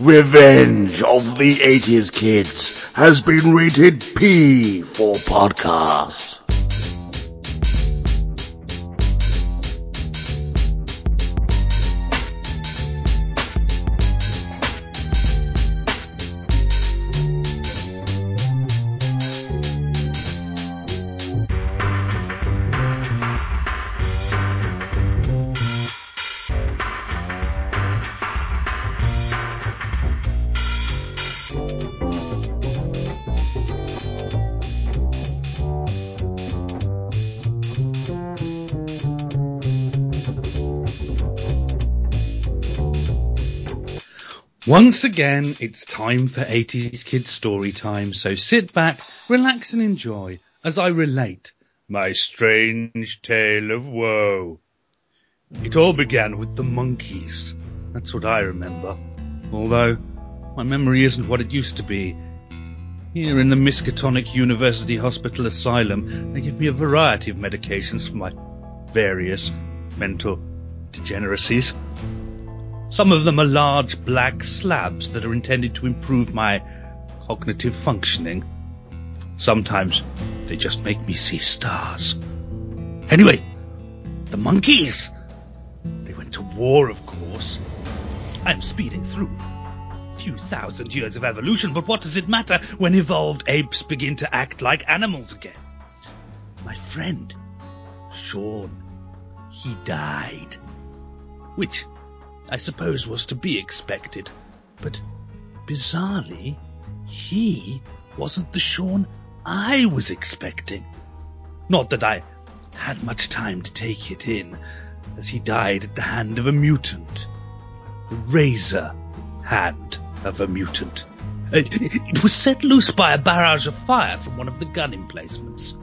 Revenge of the 80s Kids has been rated P for podcast. Once again, it's time for 80s Kids story time, so sit back, relax and enjoy as I relate my strange tale of woe. It all began with the monkeys. That's what I remember. Although, my memory isn't what it used to be. Here in the Miskatonic University Hospital Asylum, they give me a variety of medications for my various mental degeneracies. Some of them are large black slabs that are intended to improve my cognitive functioning. Sometimes they just make me see stars. Anyway, the monkeys! They went to war, of course. I'm speeding through. Few thousand years of evolution, but what does it matter when evolved apes begin to act like animals again? My friend, Sean, he died. Which I suppose was to be expected. But bizarrely, he wasn't the Sean I was expecting. Not that I had much time to take it in, as he died at the hand of a mutant. The razor hand of a mutant. It, it was set loose by a barrage of fire from one of the gun emplacements.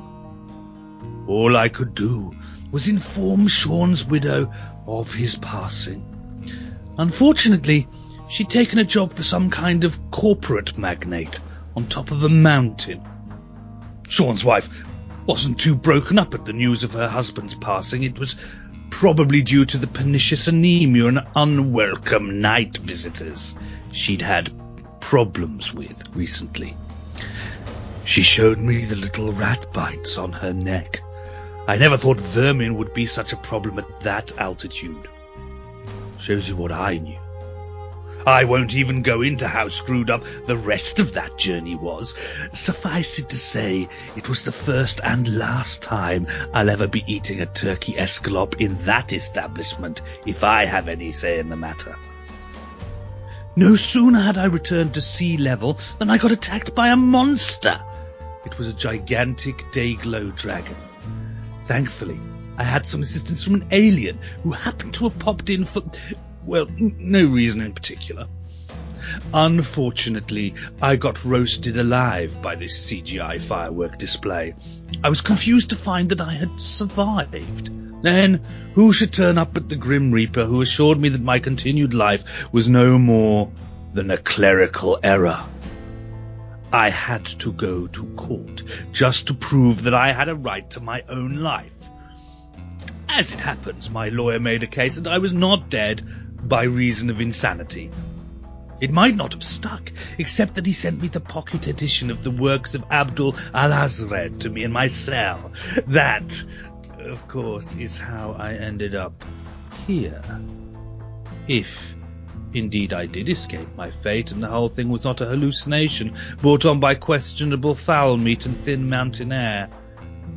All I could do was inform Sean's widow of his passing. Unfortunately, she'd taken a job for some kind of corporate magnate on top of a mountain. Sean's wife wasn't too broken up at the news of her husband's passing. It was probably due to the pernicious anemia and unwelcome night visitors she'd had problems with recently. She showed me the little rat bites on her neck. I never thought vermin would be such a problem at that altitude. Shows you what I knew. I won't even go into how screwed up the rest of that journey was. Suffice it to say, it was the first and last time I'll ever be eating a turkey escalope in that establishment, if I have any say in the matter. No sooner had I returned to sea level than I got attacked by a monster. It was a gigantic day-glow dragon. Thankfully, I had some assistance from an alien who happened to have popped in for, well, no reason in particular. Unfortunately, I got roasted alive by this CGI firework display. I was confused to find that I had survived. Then, who should turn up but the Grim Reaper who assured me that my continued life was no more than a clerical error. I had to go to court just to prove that I had a right to my own life. As it happens, my lawyer made a case that I was not dead by reason of insanity. It might not have stuck, except that he sent me the pocket edition of the works of Abdul Alhazred to me in my cell. That, of course, is how I ended up here. If indeed I did escape my fate and the whole thing was not a hallucination brought on by questionable foul meat and thin mountain air.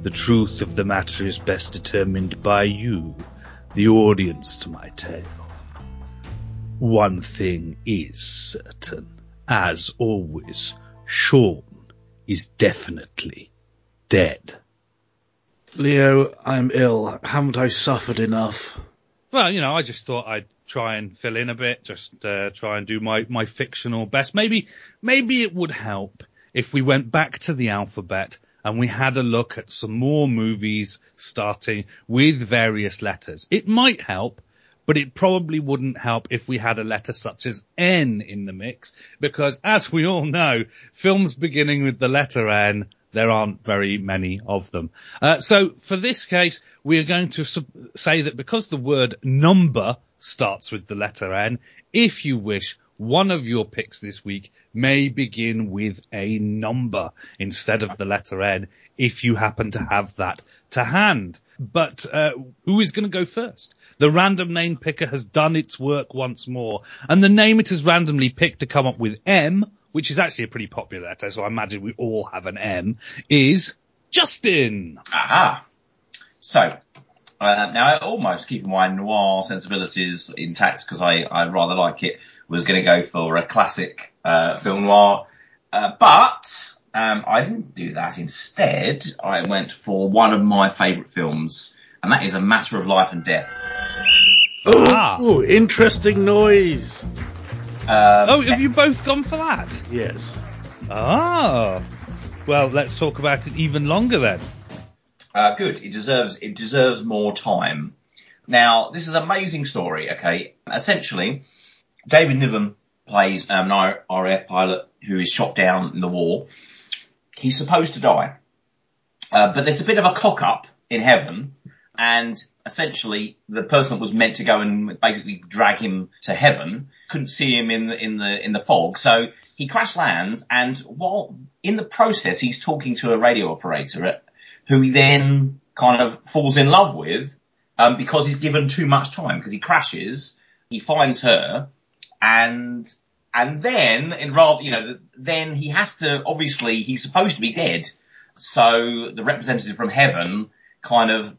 The truth of the matter is best determined by you, the audience to my tale. One thing is certain, as always, Sean is definitely dead. Leo, I'm ill. Haven't I suffered enough? Well, you know, I just thought I'd try and fill in a bit, just uh, try and do my, my fictional best. Maybe, maybe it would help if we went back to the alphabet and we had a look at some more movies starting with various letters. It might help, but it probably wouldn't help if we had a letter such as N in the mix, because as we all know, films beginning with the letter N, there aren't very many of them. Uh, so for this case, we are going to say that because the word number starts with the letter N, if you wish, one of your picks this week may begin with a number instead of the letter N if you happen to have that to hand. But uh, who is going to go first? The random name picker has done its work once more, and the name it has randomly picked to come up with M, which is actually a pretty popular letter, so I imagine we all have an M, is Justin. Aha. So, uh, now I almost keeping my noir sensibilities intact because I, I rather like it, was going to go for a classic uh, film noir, uh, but um, I didn't do that. Instead, I went for one of my favourite films, and that is A Matter of Life and Death. Ah. Oh, interesting noise. Um, Oh, have you both gone for that? Yes. Ah. Well, let's talk about it even longer then. Uh, good. It deserves it deserves more time. Now, this is an amazing story. Okay, essentially, David Niven plays um, an RAF pilot who is shot down in the war. He's supposed to die, uh, but there's a bit of a cock up in heaven, and essentially the person that was meant to go and basically drag him to heaven couldn't see him in the in the in the fog, so he crash lands, and while in the process he's talking to a radio operator who he then kind of falls in love with um, because he's given too much time because he crashes, he finds her, and and then in rather you know then he has to obviously he's supposed to be dead, so the representative from heaven kind of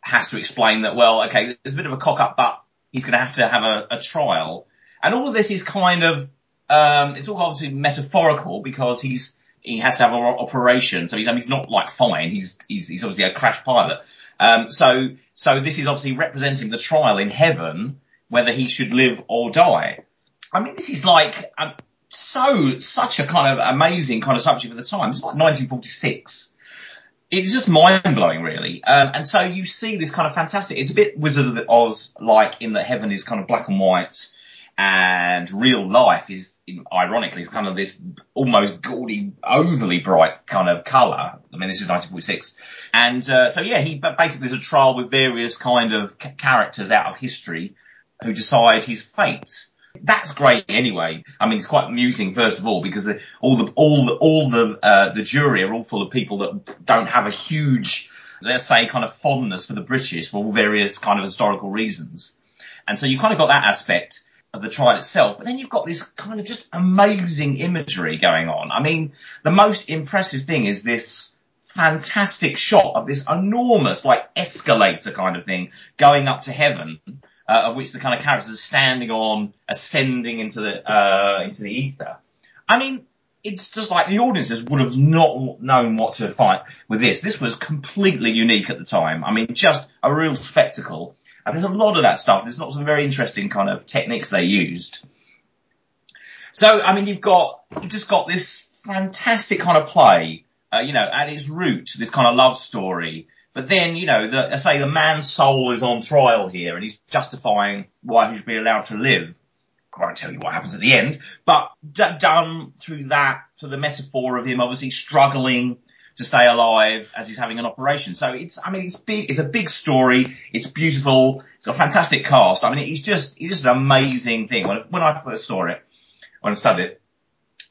has to explain that well okay there's a bit of a cock up but he's going to have to have a, a trial, and all of this is kind of um, it's all obviously metaphorical because he's he has to have an operation, so he's, I mean, he's not like fine. He's, he's, he's obviously a crash pilot. Um, so, so this is obviously representing the trial in heaven, whether he should live or die. I mean, this is like, um, so, such a kind of amazing kind of subject for the time. It's like 1946. It's just mind blowing really. Um, and so you see this kind of fantastic, it's a bit Wizard of Oz like in that heaven is kind of black and white and real life is ironically is kind of this almost gaudy, overly bright kind of colour. I mean, this is 1946, and uh, so yeah, he basically there's a trial with various kind of characters out of history who decide his fate. That's great anyway. I mean, it's quite amusing first of all because all the all the all the uh, the jury are all full of people that don't have a huge, let's say, kind of fondness for the British for all various kind of historical reasons, and so you kind of got that aspect of the trial itself, but then you've got this kind of just amazing imagery going on. I mean, the most impressive thing is this fantastic shot of this enormous, like, escalator kind of thing going up to heaven, uh, of which the kind of characters are standing on, ascending into the, uh, into the ether. I mean, it's just like the audiences would have not known what to find with this. This was completely unique at the time. I mean, just a real spectacle. And there's a lot of that stuff. There's lots of very interesting kind of techniques they used. So, I mean, you've got, you've just got this fantastic kind of play, uh, you know, at its root, this kind of love story. But then, you know, the, I say the man's soul is on trial here and he's justifying why he should be allowed to live. I won't tell you what happens at the end, but d- done through that, to the metaphor of him obviously struggling to stay alive as he's having an operation. So it's, I mean, it's big, it's a big story. It's beautiful. It's got a fantastic cast. I mean, it's just, it's just an amazing thing. When, when I first saw it, when I studied it,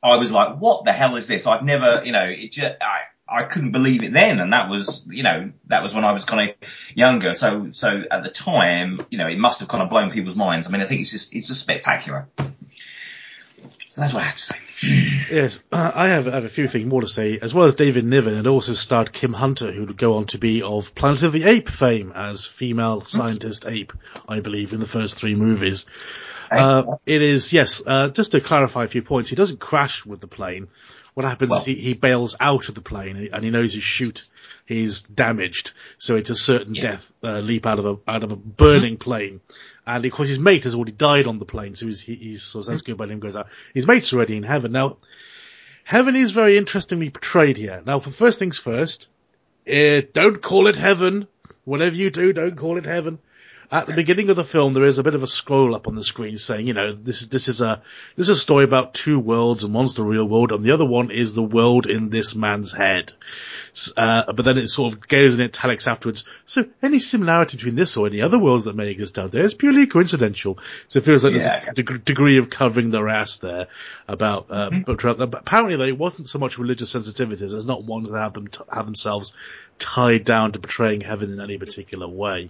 I was like, what the hell is this? I've never, you know, it just, I, I couldn't believe it then. And that was, you know, that was when I was kind of younger. So, so at the time, you know, it must have kind of blown people's minds. I mean, I think it's just, it's just spectacular. So that's what I have to say. Yes, uh, I have, I have a few things more to say. As well as David Niven, it also starred Kim Hunter, who would go on to be of Planet of the Ape fame as female scientist ape, I believe, in the first three movies. Uh, it is, yes, uh, just to clarify a few points, he doesn't crash with the plane. What happens Well- is he, he bails out of the plane and he knows his chute is damaged, so it's a certain Yeah. death uh, leap out of a out of a burning plane. And of course his mate has already died on the plane, so he's, he- he's so that's good by him goes out. His mate's already in heaven. Now, heaven is very interestingly portrayed here. Now, for first things first, uh, don't call it heaven. Whatever you do, don't call it heaven. At the beginning of the film, there is a bit of a scroll up on the screen saying, you know, this is, this is a, this is a story about two worlds and one's the real world and the other one is the world in this man's head. Uh, but then it sort of goes in italics afterwards. So any similarity between this or any other worlds that may exist out there is purely coincidental. So it feels like Yeah. there's a deg- degree of covering their ass there about, uh, Mm-hmm. but apparently though, it wasn't so much religious sensitivities as not wanting to have them, t- have themselves tied down to portraying heaven in any particular way.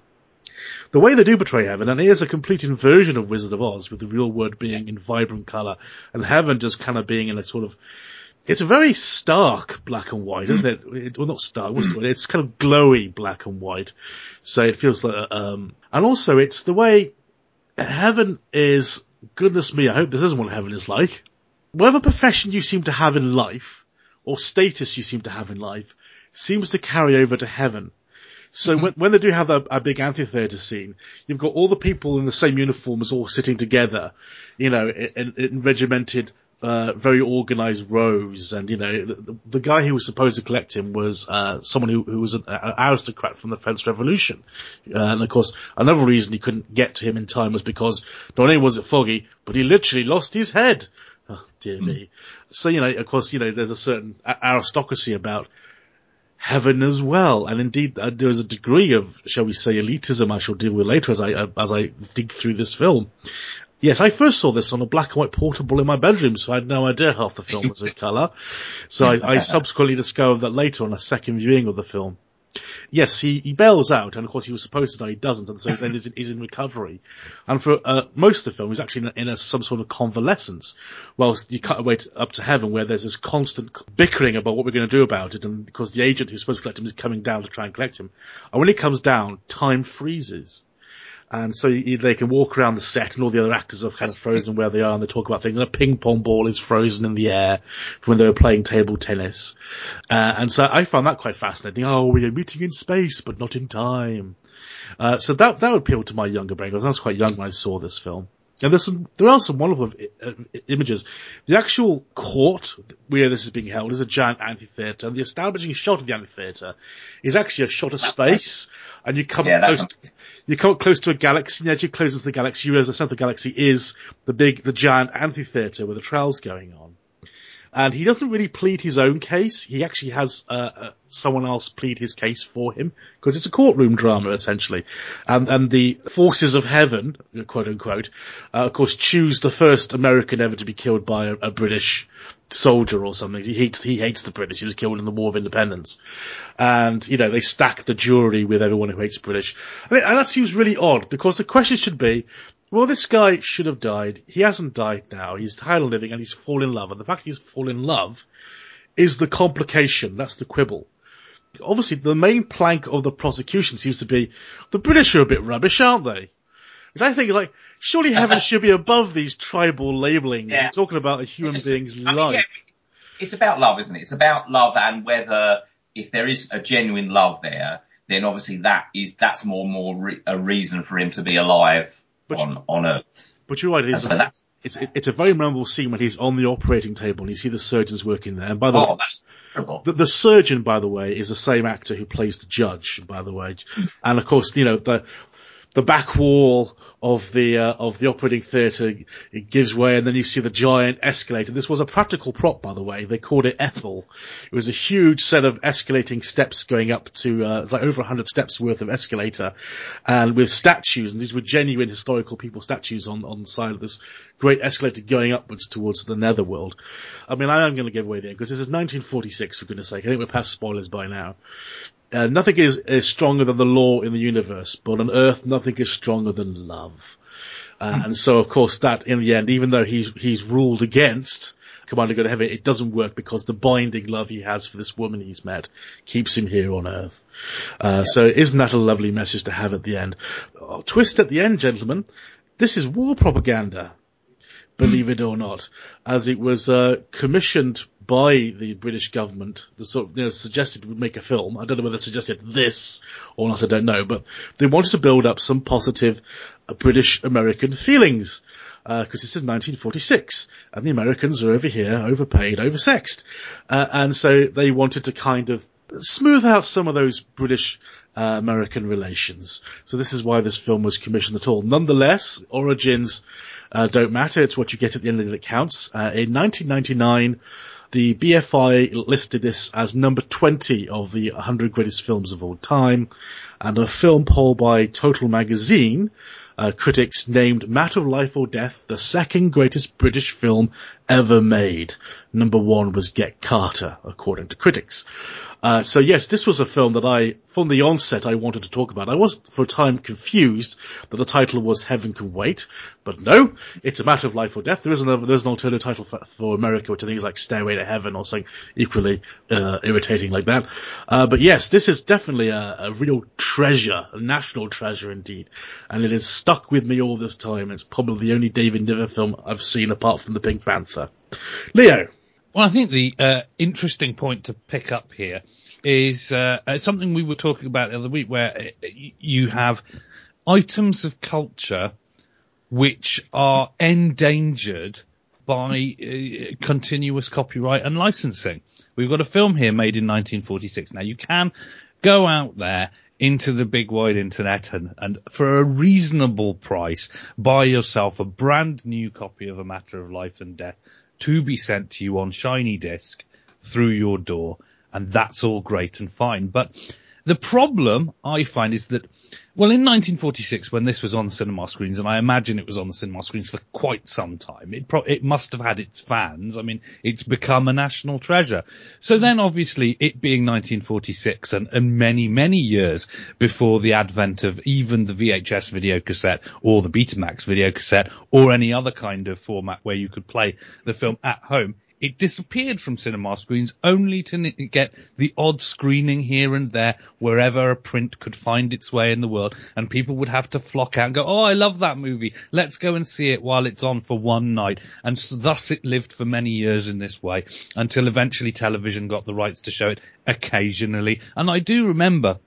The way they do portray heaven, and it is a complete inversion of Wizard of Oz, with the real world being in vibrant colour, and heaven just kind of being in a sort of, it's a very stark black and white, isn't it? it well, not stark? It's kind of glowy black and white. So it feels like, um, and also it's the way heaven is, goodness me, I hope this isn't what heaven is like. Whatever profession you seem to have in life, or status you seem to have in life, seems to carry over to heaven. So when, when they do have a, a big amphitheater scene, you've got all the people in the same uniforms all sitting together, you know, in, in regimented, uh, very organized rows. And, you know, the, the guy who was supposed to collect him was, uh, someone who, who was an, an aristocrat from the French Revolution. Uh, and of course, another reason he couldn't get to him in time was because not only was it foggy, but he literally lost his head. Oh, dear me. So, you know, of course, you know, there's a certain aristocracy about heaven as well. And indeed, uh, there is a degree of, shall we say, elitism I shall deal with later as I, uh, as I dig through this film. Yes, I first saw this on a black and white portable in my bedroom, so I had no idea half the film was in colour. So I, I subsequently discovered that later on a second viewing of the film. Yes, he, he bails out, and of course he was supposed to die, he doesn't, and so then he's in, he's in recovery. And for uh, most of the film, he's actually in, a, in a, some sort of convalescence, whilst you cut away to, up to heaven, where there's this constant bickering about what we're going to do about it, and because the agent who's supposed to collect him is coming down to try and collect him. And when he comes down, time freezes. And so you, they can walk around the set and all the other actors are kind of frozen where they are and they talk about things. And a ping pong ball is frozen in the air from when they were playing table tennis. Uh, and so I found that quite fascinating. Oh, we are meeting in space, but not in time. Uh, so that, that would appeal to my younger brain because I was quite young when I saw this film. And there's some, there are some wonderful uh, images. The actual court where this is being held is a giant amphitheater, and the establishing shot of the amphitheater is actually a shot of space, and you come Yeah, close, you come up close to a galaxy, and as you close into the galaxy, you realize the center of the galaxy is the big, the giant amphitheater with the trials going on. And he doesn't really plead his own case. He actually has uh, uh, someone else plead his case for him because it's a courtroom drama essentially. And and the forces of heaven, quote unquote, uh, of course, choose the first American ever to be killed by a, a British soldier or something. He hates he hates the British. He was killed in the War of Independence, and you know they stack the jury with everyone who hates British. I mean, and that seems really odd because the question should be, well, this guy should have died. He hasn't died now. He's tired of living and he's fallen in love. And the fact he's fallen in love is the complication. That's the quibble. Obviously, the main plank of the prosecution seems to be the British are a bit rubbish, aren't they? Which I think is like, surely heaven should be above these tribal labelings. Yeah. You're talking about a human It's- being's I mean, life. yeah, it's about love, isn't it? It's about love and whether if there is a genuine love there, then obviously that is that's more and more re- a reason for him to be alive But- on on Earth. But you're right, it is So that, it's it's a very memorable scene when he's on the operating table and you see the surgeons working there. And by the oh, way, oh, that's terrible. the, the surgeon, by the way, is the same actor who plays the judge, by the way. Hmm. And of course, you know, the, the back wall of the, uh, of the operating theatre, it gives way and then you see the giant escalator. This was a practical prop, by the way. They called it Ethel. It was a huge set of escalating steps going up to, uh, it's like over hundred steps worth of escalator and with statues and these were genuine historical people statues on, on the side of this great escalator going upwards towards the netherworld. I mean, I am going to give away the end because this is 1946 for goodness sake. I think we're past spoilers by now. Uh, nothing is, is stronger than the law in the universe, but on Earth, nothing is stronger than love. Uh, and so, of course, that in the end, even though he's he's ruled against Commander Go to Heaven, it doesn't work because the binding love he has for this woman he's met keeps him here on Earth. Uh, So, isn't that a lovely message to have at the end? Oh, twist at the end, gentlemen. This is war propaganda believe it or not, as it was uh, commissioned by the British government. The sort of, you know, suggested we make a film. I don't know whether they suggested this or not. I don't know, but they wanted to build up some positive uh, British American feelings. Because this is 1946, and the Americans are over here, overpaid, oversexed, uh, and so they wanted to kind of smooth out some of those British uh, American relations. So this is why this film was commissioned at all. Nonetheless, origins uh, don't matter. It's what you get at the end of it that counts. Uh, in 1999, the BFI listed this as number 20 of the 100 greatest films of all time, and a film poll by Total Magazine uh, critics named Matter of Life or Death the second greatest British film ever made. Number one was Get Carter, according to critics. Uh, so yes, this was a film that I, from the onset, I wanted to talk about. I was for a time confused that the title was Heaven Can Wait, but no, it's a matter of life or death. There is an, there's an alternative title for, for America, which I think is like Stairway to Heaven or something equally uh, irritating like that. Uh, but yes, this is definitely a, a, real treasure, a national treasure indeed, and it has stuck with me all this time. It's probably the only David Niven film I've seen apart from the Pink Panther. Leo. Well, I think the uh, interesting point to pick up here is uh, uh something we were talking about the other week, where uh, you have items of culture which are endangered by uh, continuous copyright and licensing. We've got a film here made in 1946. Now you can go out there into the big wide internet and, and for a reasonable price buy yourself a brand new copy of A Matter of Life and Death to be sent to you on shiny disc through your door. And that's all great and fine. But the problem I find is that, well, in 1946, when this was on cinema screens, and I imagine it was on the cinema screens for quite some time, it pro- it must have had its fans. I mean, it's become a national treasure. So then, obviously, it being 1946 and, and many, many years before the advent of even the VHS video cassette or the Betamax video cassette or any other kind of format where you could play the film at home, it disappeared from cinema screens only to get the odd screening here and there wherever a print could find its way in the world and people would have to flock out and go, oh, I love that movie. Let's go and see it while it's on for one night. And so thus it lived for many years in this way until eventually television got the rights to show it occasionally. And I do remember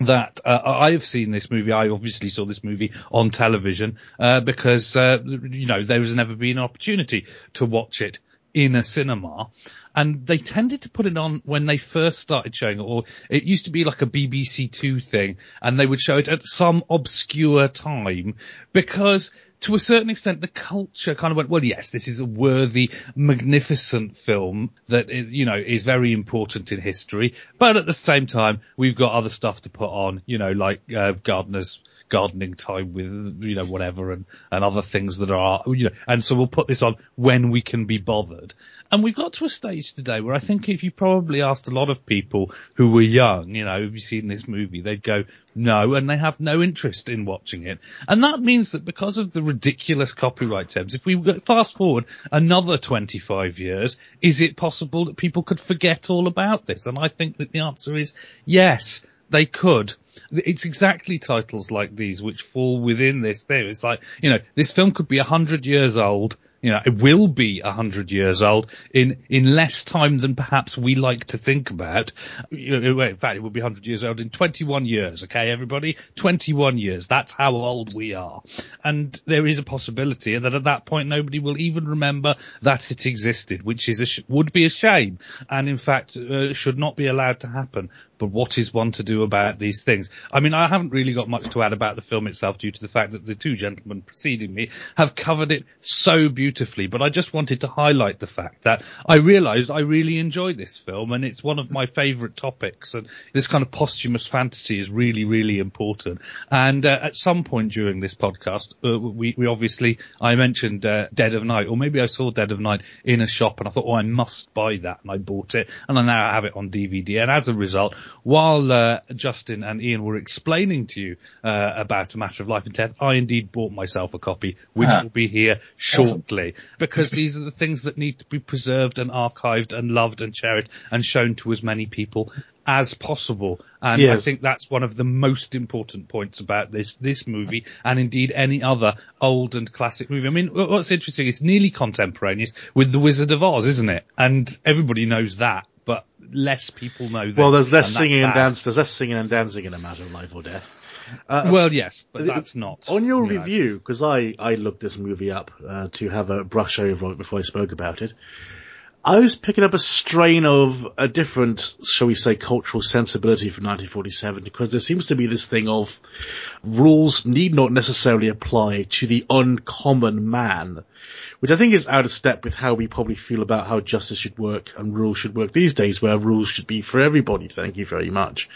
that uh, I've seen this movie. I obviously saw this movie on television uh, because uh, you know there has never been an opportunity to watch it in a cinema. And they tended to put it on when they first started showing it, or it used to be like a BBC Two thing, and they would show it at some obscure time because to a certain extent, the culture kind of went, well, yes, this is a worthy, magnificent film that, you know, is very important in history. But at the same time, we've got other stuff to put on, you know, like, uh, Gardener's gardening time with, you know, whatever and, and other things that are, you know, and so we'll put this on when we can be bothered. And we've got to a stage today where I think if you probably asked a lot of people who were young, you know, have you seen this movie? They'd go, no, and they have no interest in watching it. And that means that because of the ridiculous copyright terms, if we fast forward another 25 years, is it possible that people could forget all about this? And I think that the answer is yes they could. It's exactly titles like these which fall within this thing. It's like, you know, this film could be a hundred years old you know, it will be a hundred years old in, in less time than perhaps we like to think about. In fact, it will be a hundred years old in 21 years. Okay, everybody? 21 years. That's how old we are. And there is a possibility that at that point nobody will even remember that it existed, which is sh- would be a shame. And in fact, uh, should not be allowed to happen. But what is one to do about these things? I mean, I haven't really got much to add about the film itself due to the fact that the two gentlemen preceding me have covered it so beautifully beautifully, but I just wanted to highlight the fact that I realized I really enjoyed this film and it's one of my favorite topics and this kind of posthumous fantasy is really, really important. And uh, at some point during this podcast, uh, we, we obviously, I mentioned uh, Dead of Night or maybe I saw Dead of Night in a shop and I thought, oh, I must buy that and I bought it and I now have it on DVD. And as a result, while uh, Justin and Ian were explaining to you uh, about A Matter of Life and Death, I indeed bought myself a copy, which uh-huh. will be here shortly because these are the things that need to be preserved and archived and loved and cherished and shown to as many people as possible. And yes. I think that's one of the most important points about this, this movie and indeed any other old and classic movie. I mean, what's interesting, it's nearly contemporaneous with The Wizard of Oz, isn't it? And everybody knows that, but less people know that. Well, there's less singing and dance, there's less singing and dancing in A Matter of Life or Death. Uh, well, yes, but that's not. On your you review, because I, I looked this movie up uh, to have a brush over it before I spoke about it. I was picking up a strain of a different, shall we say, cultural sensibility from 1947 because there seems to be this thing of rules need not necessarily apply to the uncommon man, which I think is out of step with how we probably feel about how justice should work and rules should work these days, where rules should be for everybody. Thank you very much.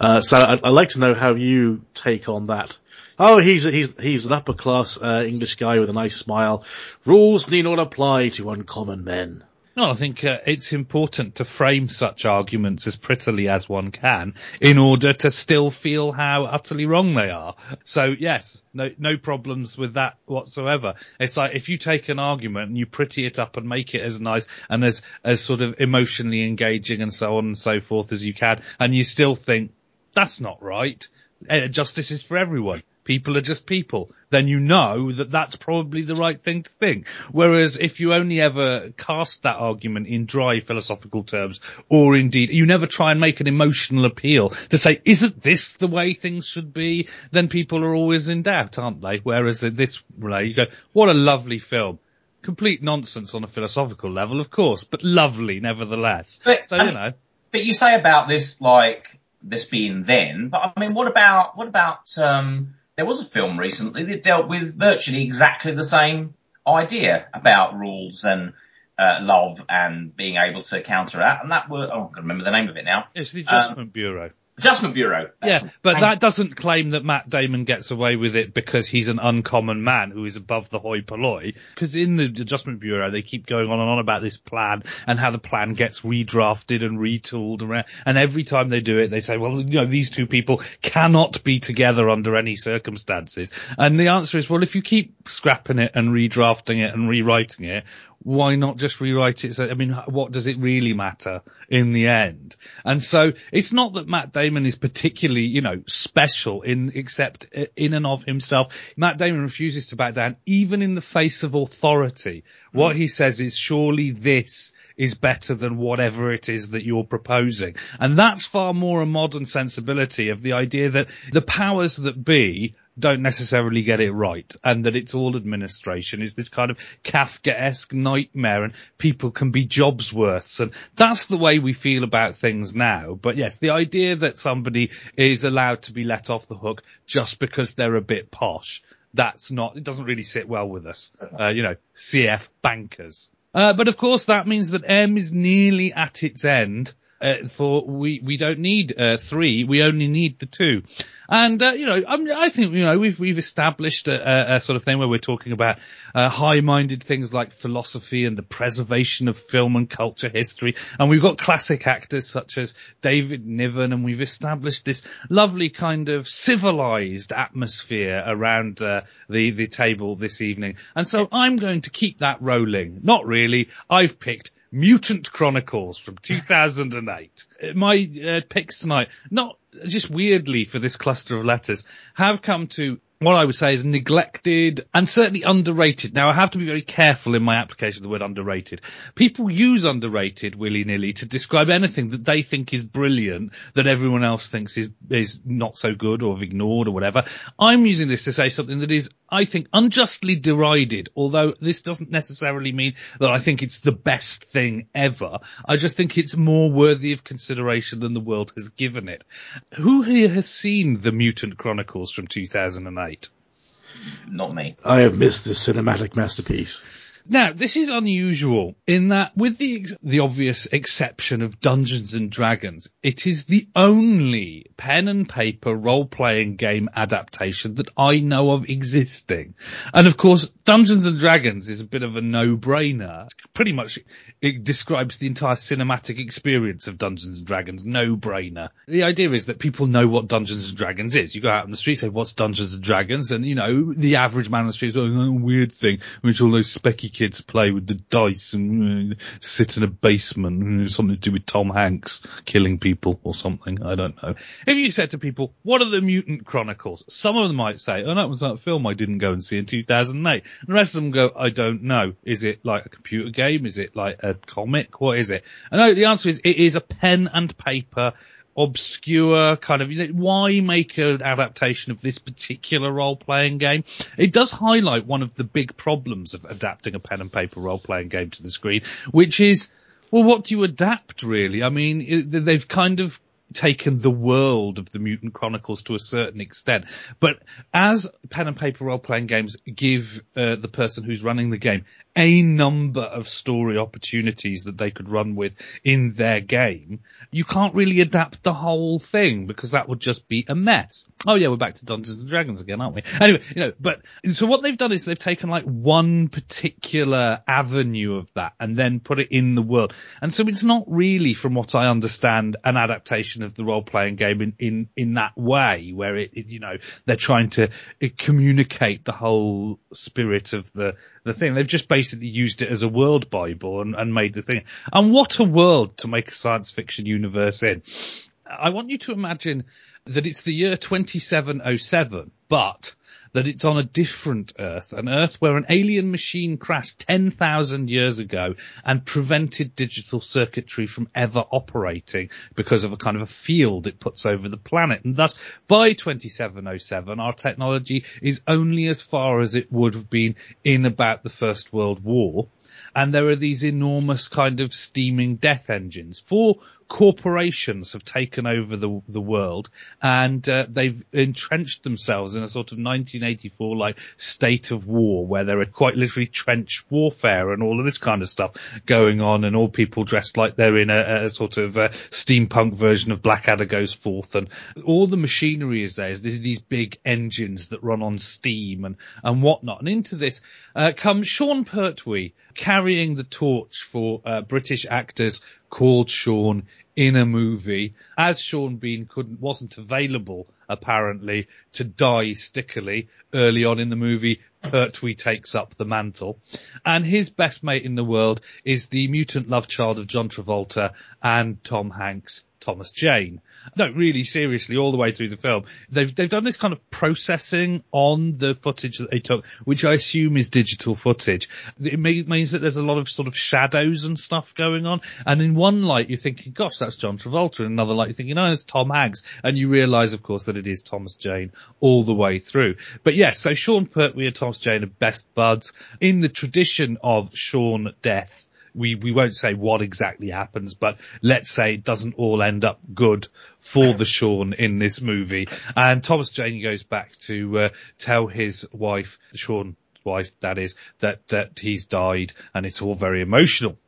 Uh, so I'd, I'd, like to know how you take on that. Oh, he's he's he's an upper class uh, English guy with a nice smile. Rules need not apply to uncommon men. No, I think uh, it's important to frame such arguments as prettily as one can in order to still feel how utterly wrong they are. So yes, no, no problems with that whatsoever. It's like if you take an argument and you pretty it up and make it as nice and as, as sort of emotionally engaging and so on and so forth as you can, and you still think that's not right. Uh, justice is for everyone people are just people, then you know that that's probably the right thing to think. Whereas if you only ever cast that argument in dry philosophical terms, or indeed you never try and make an emotional appeal to say, isn't this the way things should be? Then people are always in doubt, aren't they? Whereas in this way, you go, what a lovely film. Complete nonsense on a philosophical level, of course, but lovely nevertheless. But, so, you know. But you say about this, like, this being then, but I mean, what about, what about, um, there was a film recently that dealt with virtually exactly the same idea about rules and uh, love and being able to counter that, and that were oh, I can't remember the name of it now. It's the Adjustment um, Bureau. Adjustment Bureau. Yeah, but that doesn't claim that Matt Damon gets away with it because he's an uncommon man who is above the hoi polloi. Because in the Adjustment Bureau, they keep going on and on about this plan and how the plan gets redrafted and retooled around. And every time they do it, they say, well, you know, these two people cannot be together under any circumstances. And the answer is, well, if you keep scrapping it and redrafting it and rewriting it, why not just rewrite it? So, I mean, what does it really matter in the end? And so it's not that Matt Damon is particularly, you know, special in, except in and of himself. Matt Damon refuses to back down even in the face of authority. Mm. What he says is surely this is better than whatever it is that you're proposing. And that's far more a modern sensibility of the idea that the powers that be don't necessarily get it right and that it's all administration is this kind of Kafkaesque nightmare and people can be jobs worths and that's the way we feel about things now. But yes, the idea that somebody is allowed to be let off the hook just because they're a bit posh, that's not, it doesn't really sit well with us. Uh, you know, CF bankers. Uh, but of course that means that M is nearly at its end. Uh, for we we don't need uh, three, we only need the two. And, uh, you know, I, mean, I, think, you know, we've, we've established a, a, sort of thing where we're talking about, uh, high-minded things like philosophy and the preservation of film and culture history. And we've got classic actors such as David Niven and we've established this lovely kind of civilized atmosphere around, uh, the, the table this evening. And so I'm going to keep that rolling. Not really. I've picked Mutant Chronicles from 2008. My uh, picks tonight, not just weirdly for this cluster of letters, have come to what I would say is neglected and certainly underrated. Now I have to be very careful in my application of the word underrated. People use underrated willy-nilly to describe anything that they think is brilliant that everyone else thinks is, is not so good or ignored or whatever. I'm using this to say something that is, I think, unjustly derided, although this doesn't necessarily mean that I think it's the best thing ever. I just think it's more worthy of consideration than the world has given it. Who here has seen The Mutant Chronicles from 2008? Not me. I have missed this cinematic masterpiece. Now, this is unusual in that with the, the obvious exception of Dungeons and Dragons, it is the only pen and paper role-playing game adaptation that I know of existing. And of course, Dungeons and Dragons is a bit of a no-brainer. Pretty much it describes the entire cinematic experience of Dungeons and Dragons, no-brainer. The idea is that people know what Dungeons and Dragons is. You go out on the street, say, what's Dungeons and Dragons? And you know, the average man on the street is, oh, a weird thing, which all those specky kids play with the dice and uh, sit in a basement, uh, something to do with Tom Hanks killing people or something. I don't know. If you said to people, what are the Mutant Chronicles? Some of them might say, oh, that was that film I didn't go and see in 2008. And the rest of them go, I don't know. Is it like a computer game? Is it like a comic? What is it? And no, the answer is it is a pen and paper obscure kind of, why make an adaptation of this particular role-playing game? It does highlight one of the big problems of adapting a pen and paper role-playing game to the screen, which is Well, what do you adapt really? I mean, they've kind of taken the world of the Mutant Chronicles to a certain extent. But as pen and paper role playing games give uh, the person who's running the game a number of story opportunities that they could run with in their game, you can't really adapt the whole thing because that would just be a mess. Oh yeah, we're back to Dungeons and Dragons again, aren't we? Anyway, you know, but so what they've done is they've taken like one particular avenue of that and then put it in the world. And so it's not really, from what I understand, an adaptation of the role playing game in, in, in that way where it, it you know, they're trying to uh, communicate the whole spirit of the, the thing. They've just basically used it as a world bible and, and made the thing. And what a world to make a science fiction universe in. I want you to imagine that it's the year 2707, but that it's on a different Earth, an Earth where an alien machine crashed 10,000 years ago and prevented digital circuitry from ever operating because of a kind of a field it puts over the planet. And thus, by 2707, our technology is only as far as it would have been in about the First World War and there are these enormous kind of steaming death engines. Four corporations have taken over the the world, and uh, they've entrenched themselves in a sort of 1984 like state of war, where there are quite literally trench warfare and all of this kind of stuff going on, and all people dressed like they're in a, a sort of a uh, steampunk version of Blackadder goes forth, and all the machinery is there. There's these big engines that run on steam and and whatnot, and into this uh, comes Sean Pertwee carrying the torch for uh, British actors called Sean in a movie, as Sean Bean couldn't wasn't available apparently to die stickily early on in the movie. Pertwee takes up the mantle, and his best mate in the world is the mutant love child of John Travolta and Tom Hanks, Thomas Jane. No, really seriously, all the way through the film, they've they've done this kind of processing on the footage that they took, which I assume is digital footage. It may, means that there's a lot of sort of shadows and stuff going on, and in one light you're thinking, "Gosh, that's John Travolta," in another light you're thinking, "Oh, it's Tom Hanks," and you realise, of course, that it is Thomas Jane all the way through. But yes, so Sean Pertwee and Thomas Jane are best buds in the tradition of Sean Death we, we won't say what exactly happens, but let's say it doesn't all end up good for the Sean in this movie. And Thomas Jane goes back to uh, tell his wife, Sean wife that is, that, that he's died and it's all very emotional.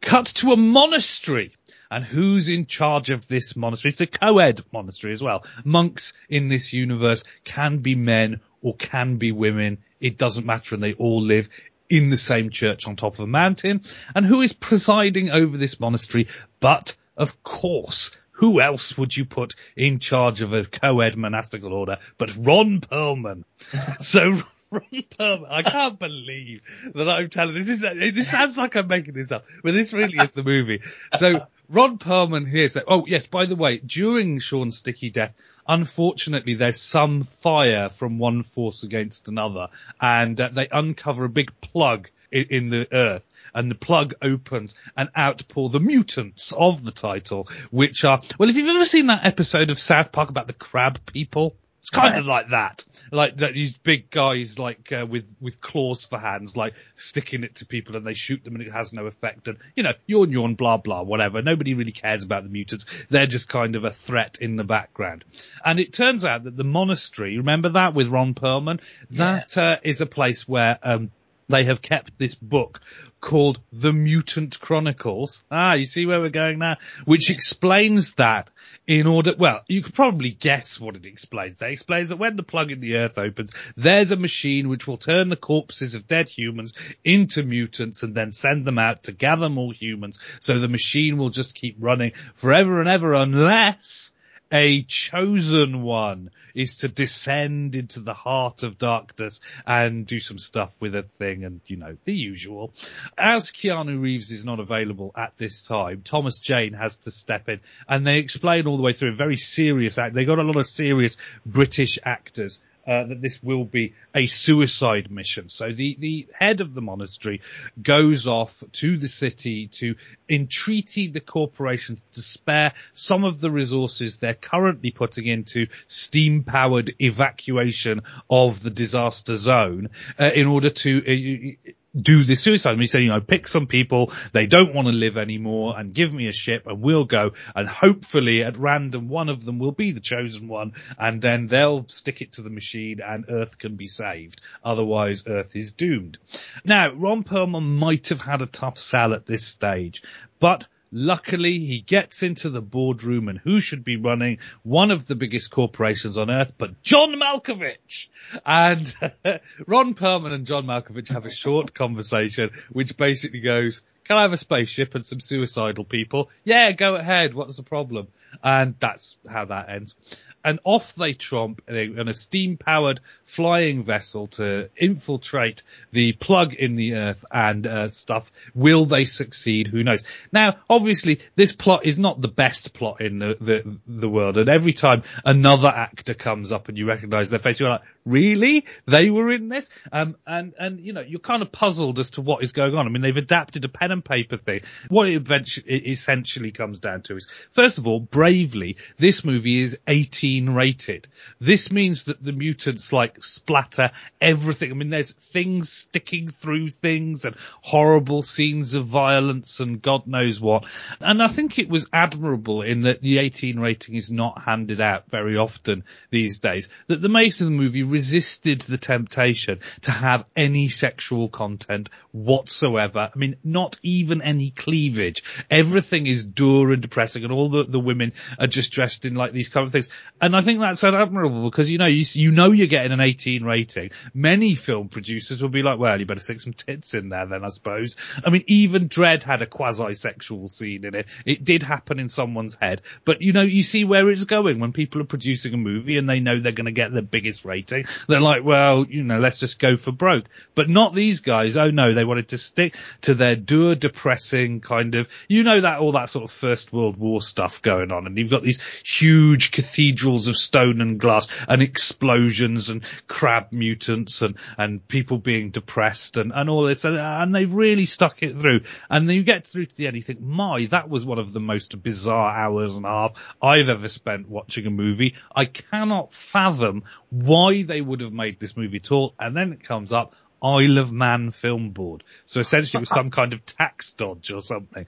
Cut to a monastery. And who's in charge of this monastery? It's a co-ed monastery as well. Monks in this universe can be men or can be women. It doesn't matter and they all live in the same church on top of a mountain. And who is presiding over this monastery? But, of course, who else would you put in charge of a co-ed monastical order but Ron Perlman? so Ron Perlman, I can't believe that I'm telling this. Is, this sounds like I'm making this up, but this really is the movie. So Ron Perlman here. So, oh yes, by the way, during Sean's sticky death, unfortunately there's some fire from one force against another and uh, they uncover a big plug in, in the earth and the plug opens and out pour the mutants of the title, which are, well, if you've ever seen that episode of South Park about the crab people, it's kind right. of like that, like that, these big guys, like uh, with with claws for hands, like sticking it to people, and they shoot them, and it has no effect. And you know, yawn, yawn, blah, blah, whatever. Nobody really cares about the mutants. They're just kind of a threat in the background. And it turns out that the monastery, remember that with Ron Perlman, that uh, is a place where um, they have kept this book called The Mutant Chronicles. Ah, you see where we're going now? Which explains that in order, well, you could probably guess what it explains. It explains that when the plug in the earth opens, there's a machine which will turn the corpses of dead humans into mutants and then send them out to gather more humans. So the machine will just keep running forever and ever unless a chosen one is to descend into the heart of darkness and do some stuff with a thing and, you know, the usual. As Keanu Reeves is not available at this time, Thomas Jane has to step in and they explain all the way through a very serious act. They got a lot of serious British actors uh, that this will be a suicide mission. So the, the head of the monastery goes off to the city to entreaty the corporation to spare some of the resources they're currently putting into steam powered evacuation of the disaster zone uh, in order to uh, do this suicide. He said, you know, pick some people, they don't want to live anymore and give me a ship and we'll go and hopefully at random one of them will be the chosen one and then they'll stick it to the machine and Earth can be saved. Otherwise Earth is doomed. Now, Ron Perlman might have had a tough sell at this stage, but Luckily, he gets into the boardroom and who should be running one of the biggest corporations on earth but John Malkovich. And Ron Perlman and John Malkovich have a short conversation which basically goes, can I have a spaceship and some suicidal people? Yeah, go ahead. What's the problem? And that's how that ends and off they tromp in a steam powered flying vessel to infiltrate the plug in the earth and uh, stuff. Will they succeed? Who knows? Now, obviously, this plot is not the best plot in the, the, the world. And every time another actor comes up and you recognize their face, you're like, really? They were in this? Um, and, and, you know, you're kind of puzzled as to what is going on. I mean, they've adapted a pen and paper thing. What it, eventually, essentially comes down to is, first of all, bravely, this movie is 18 rated. This means that the mutants like splatter everything. I mean, there's things sticking through things and horrible scenes of violence and God knows what. And I think it was admirable in that the 18 rating is not handed out very often these days. That the making of the movie resisted the temptation to have any sexual content whatsoever. I mean, not even any cleavage. Everything is dour and depressing and all the, the women are just dressed in like these kind of things. And I think that's admirable because, you know, you, you know you're getting an 18 rating. Many film producers will be like, well, you better stick some tits in there then, I suppose. I mean, even Dread had a quasi-sexual scene in it. It did happen in someone's head. But, you know, you see where it's going when people are producing a movie and they know they're going to get the biggest rating. They're like, well, you know, let's just go for broke. But not these guys. Oh no, they wanted to stick to their dour, depressing kind of, you know that, all that sort of First World War stuff going on. And you've got these huge cathedrals of stone and glass and explosions and crab mutants and, and people being depressed and, and all this. And, and they really stuck it through. And then you get through to the end, you think, my, that was one of the most bizarre hours and a half I've ever spent watching a movie. I cannot fathom why they would have made this movie at all. And then it comes up, Isle of Man film board. So essentially it was some kind of tax dodge or something.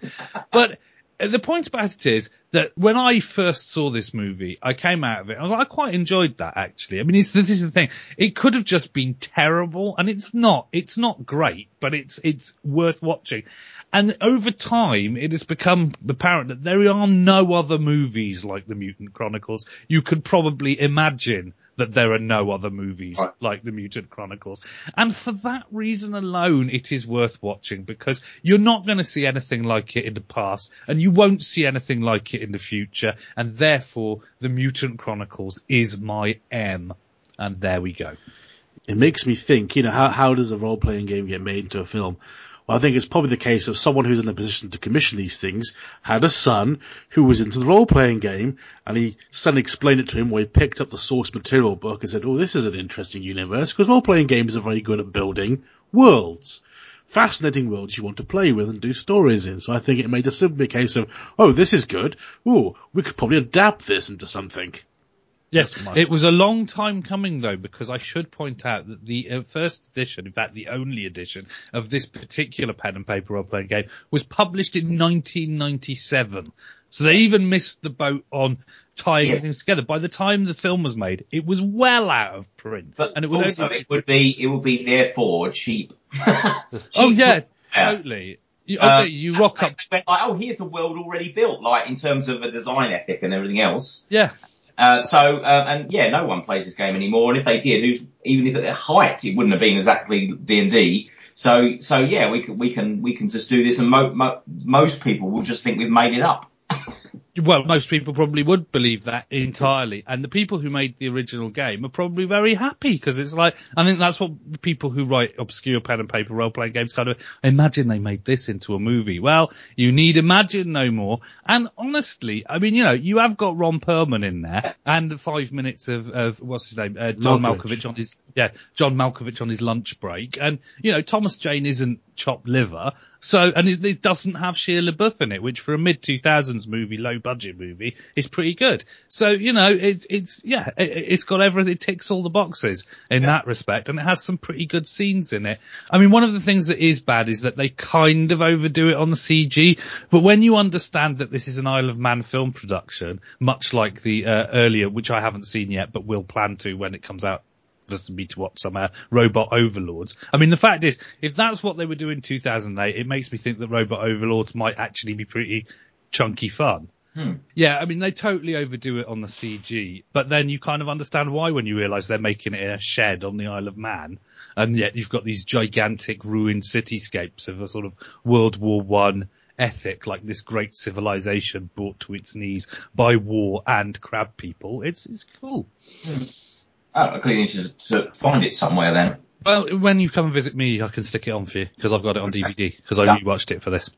But Uh, the point about it is that when I first saw this movie, I came out of it. I was like, I quite enjoyed that actually. I mean, this is the thing. It could have just been terrible, and it's not. It's not great, but it's it's worth watching. And over time, it has become apparent that there are no other movies like the Mutant Chronicles you could probably imagine that there are no other movies right. like The Mutant Chronicles. And for that reason alone, it is worth watching because you're not going to see anything like it in the past and you won't see anything like it in the future. And therefore, The Mutant Chronicles is my M. And there we go. It makes me think, you know, how, how does a role playing game get made into a film? Well, I think it's probably the case of someone who's in a position to commission these things had a son who was into the role-playing game, and he son explained it to him where he picked up the source material book and said, "Oh, this is an interesting universe because role-playing games are very good at building worlds." Fascinating worlds you want to play with and do stories in. So I think it made a simply case of, oh, this is good. Oh, we could probably adapt this into something. Yes, it was a long time coming though, because I should point out that the uh, first edition, in fact the only edition of this particular pen and paper role playing game was published in 1997. So they even missed the boat on tying yeah. things together. By the time the film was made, it was well out of print. But and it would also only... it would be, it would be therefore cheap. cheap oh yeah, totally. You, okay, um, you rock up. Like, oh, here's a world already built, like in terms of a design ethic and everything else. Yeah. Uh, so, uh, and yeah, no one plays this game anymore. And if they did, who's, even if at their height, it wouldn't have been exactly D&D. So, so yeah, we can, we can, we can just do this and mo- mo- most people will just think we've made it up. Well, most people probably would believe that entirely. And the people who made the original game are probably very happy because it's like, I think that's what people who write obscure pen and paper role playing games kind of imagine they made this into a movie. Well, you need imagine no more. And honestly, I mean, you know, you have got Ron Perlman in there and five minutes of, of what's his name? Uh, John Malkovich. Malkovich on his, yeah, John Malkovich on his lunch break. And, you know, Thomas Jane isn't chopped liver. So, and it, it, doesn't have Shia LaBeouf in it, which for a mid 2000s movie, low budget movie, is pretty good. So, you know, it's, it's, yeah, it, has got everything, it ticks all the boxes in yeah. that respect, and it has some pretty good scenes in it. I mean, one of the things that is bad is that they kind of overdo it on the CG, but when you understand that this is an Isle of Man film production, much like the uh, earlier, which I haven't seen yet, but will plan to when it comes out me to watch some uh, robot overlords. I mean, the fact is, if that's what they were doing in 2008, it makes me think that robot overlords might actually be pretty chunky fun. Hmm. Yeah, I mean, they totally overdo it on the CG, but then you kind of understand why when you realise they're making it in a shed on the Isle of Man, and yet you've got these gigantic ruined cityscapes of a sort of World War One ethic, like this great civilization brought to its knees by war and crab people. It's it's cool. Hmm. Oh, I clearly need to, to find it somewhere then. Well, when you come and visit me, I can stick it on for you because I've got it on DVD because I yeah. rewatched it for this.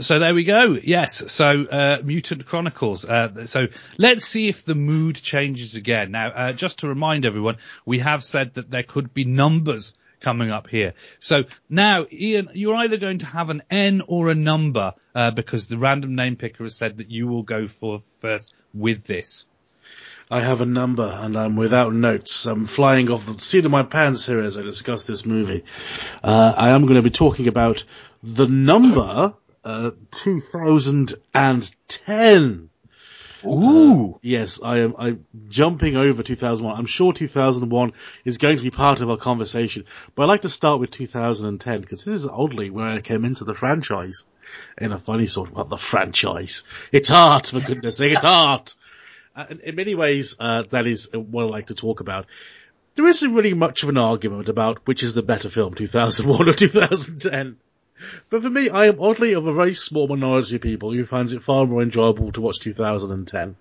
So there we go. Yes. So uh, Mutant Chronicles. Uh, so let's see if the mood changes again. Now, uh, just to remind everyone, we have said that there could be numbers coming up here. So now, Ian, you're either going to have an N or a number uh, because the random name picker has said that you will go for first with this. I have a number and I'm without notes. I'm flying off the seat of my pants here as I discuss this movie. Uh, I am going to be talking about the number, uh, 2010. Ooh. Uh, yes, I am, I'm jumping over 2001. I'm sure 2001 is going to be part of our conversation, but I'd like to start with 2010 because this is oddly where I came into the franchise in a funny sort of, well, the franchise. It's art, for goodness sake, it's art. Uh, in many ways, uh, that is what I like to talk about. There isn't really much of an argument about which is the better film, 2001 or 2010. But for me, I am oddly of a very small minority of people who finds it far more enjoyable to watch 2010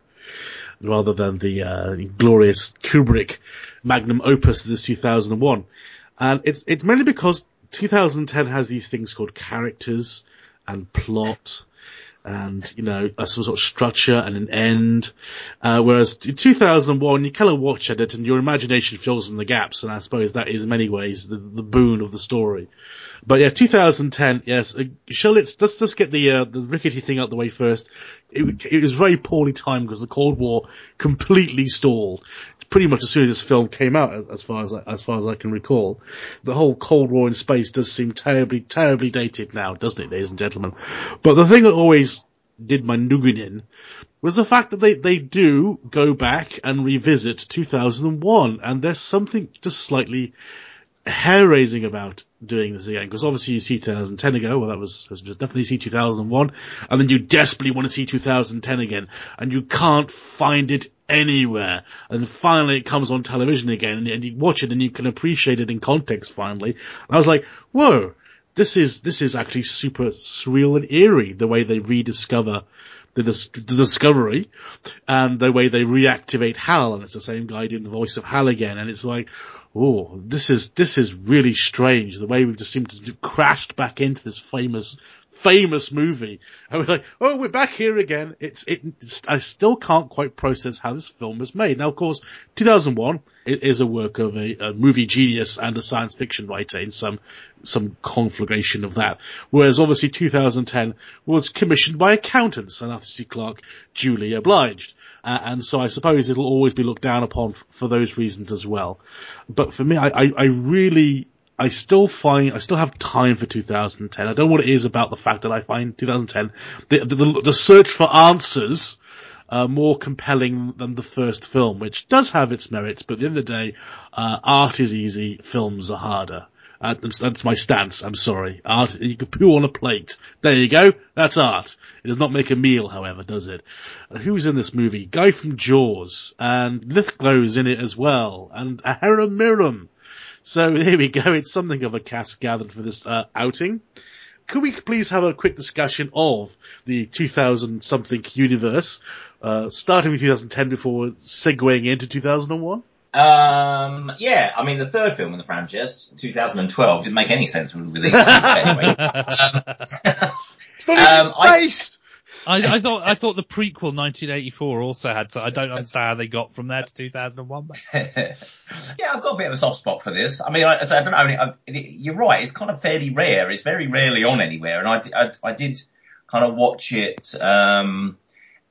rather than the uh, glorious Kubrick magnum opus that is 2001. And it's it's mainly because 2010 has these things called characters and plot and you know a some sort of structure and an end. Uh, whereas in 2001, you kind of watch at it and your imagination fills in the gaps, and I suppose that is in many ways the, the boon of the story. But yeah, 2010, yes. Uh, shall let's let's just get the uh, the rickety thing out the way first. It, it was very poorly timed because the Cold War completely stalled. Pretty much as soon as this film came out, as, far as I, as far as I can recall, the whole Cold War in space does seem terribly terribly dated now, doesn't it, ladies and gentlemen? But the thing that always did my nuggin in was the fact that they, they do go back and revisit 2001 and there's something just slightly hair raising about doing this again because obviously you see 2010 ago, well that was, was definitely see 2001 and then you desperately want to see 2010 again and you can't find it anywhere and finally it comes on television again and, and you watch it and you can appreciate it in context finally. And I was like, whoa, this is, this is actually super surreal and eerie the way they rediscover the, dis- the discovery and the way they reactivate Hal and it's the same guy doing the voice of Hal again and it's like, oh, this is, this is really strange. The way we've just seemed to crashed back into this famous, famous movie. And we're like, oh, we're back here again. It's, it, it's, I still can't quite process how this film was made. Now, of course, 2001 is a work of a, a movie genius and a science fiction writer in some, some conflagration of that. Whereas obviously 2010 was commissioned by accountants and Arthur C. Clarke duly obliged. Uh, and so I suppose it'll always be looked down upon f- for those reasons as well. But for me, I, I, I really, I still find, I still have time for 2010. I don't know what it is about the fact that I find 2010, the, the, the search for answers, uh, more compelling than the first film, which does have its merits, but at the end of the day, uh, art is easy, films are harder. Uh, that's my stance. I'm sorry. Art, you can poo on a plate. There you go. That's art. It does not make a meal, however, does it? Who's in this movie? Guy from Jaws, and Lithgow's in it as well, and Ahura Miram. So here we go. It's something of a cast gathered for this uh, outing. Could we please have a quick discussion of the 2000 something universe, uh, starting with 2010 before segueing into 2001? Um, yeah, I mean, the third film in the franchise, 2012, didn't make any sense when we released it anyway. it's not um, in space! I, I thought I thought the prequel 1984 also had. So I don't understand how they got from there to 2001. yeah, I've got a bit of a soft spot for this. I mean, I, I don't know. I, you're right. It's kind of fairly rare. It's very rarely on anywhere, and I, I, I did kind of watch it. Um,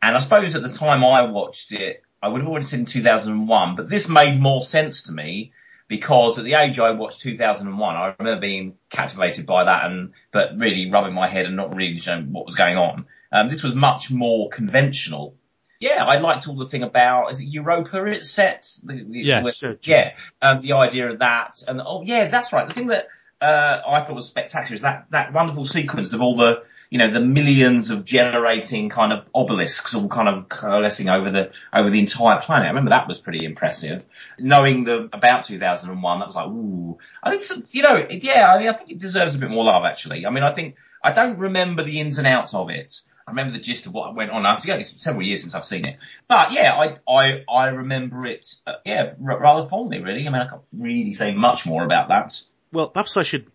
and I suppose at the time I watched it, I would have already seen 2001, but this made more sense to me because at the age I watched 2001, I remember being captivated by that and, but really rubbing my head and not really knowing what was going on. Um, this was much more conventional. Yeah, I liked all the thing about, is it Europa it sets? Yes. yeah, um, the idea of that. And oh yeah, that's right. The thing that, uh, I thought was spectacular is that, that wonderful sequence of all the, you know, the millions of generating kind of obelisks all kind of coalescing over the, over the entire planet. I remember that was pretty impressive. Knowing the, about 2001, that was like, ooh, I think, you know, yeah, I, mean, I think it deserves a bit more love actually. I mean, I think, I don't remember the ins and outs of it. I remember the gist of what went on. after. It's several years since I've seen it, but yeah, I I I remember it. Uh, yeah, r- rather fondly, really. I mean, I can't really say much more about that. Well, perhaps I should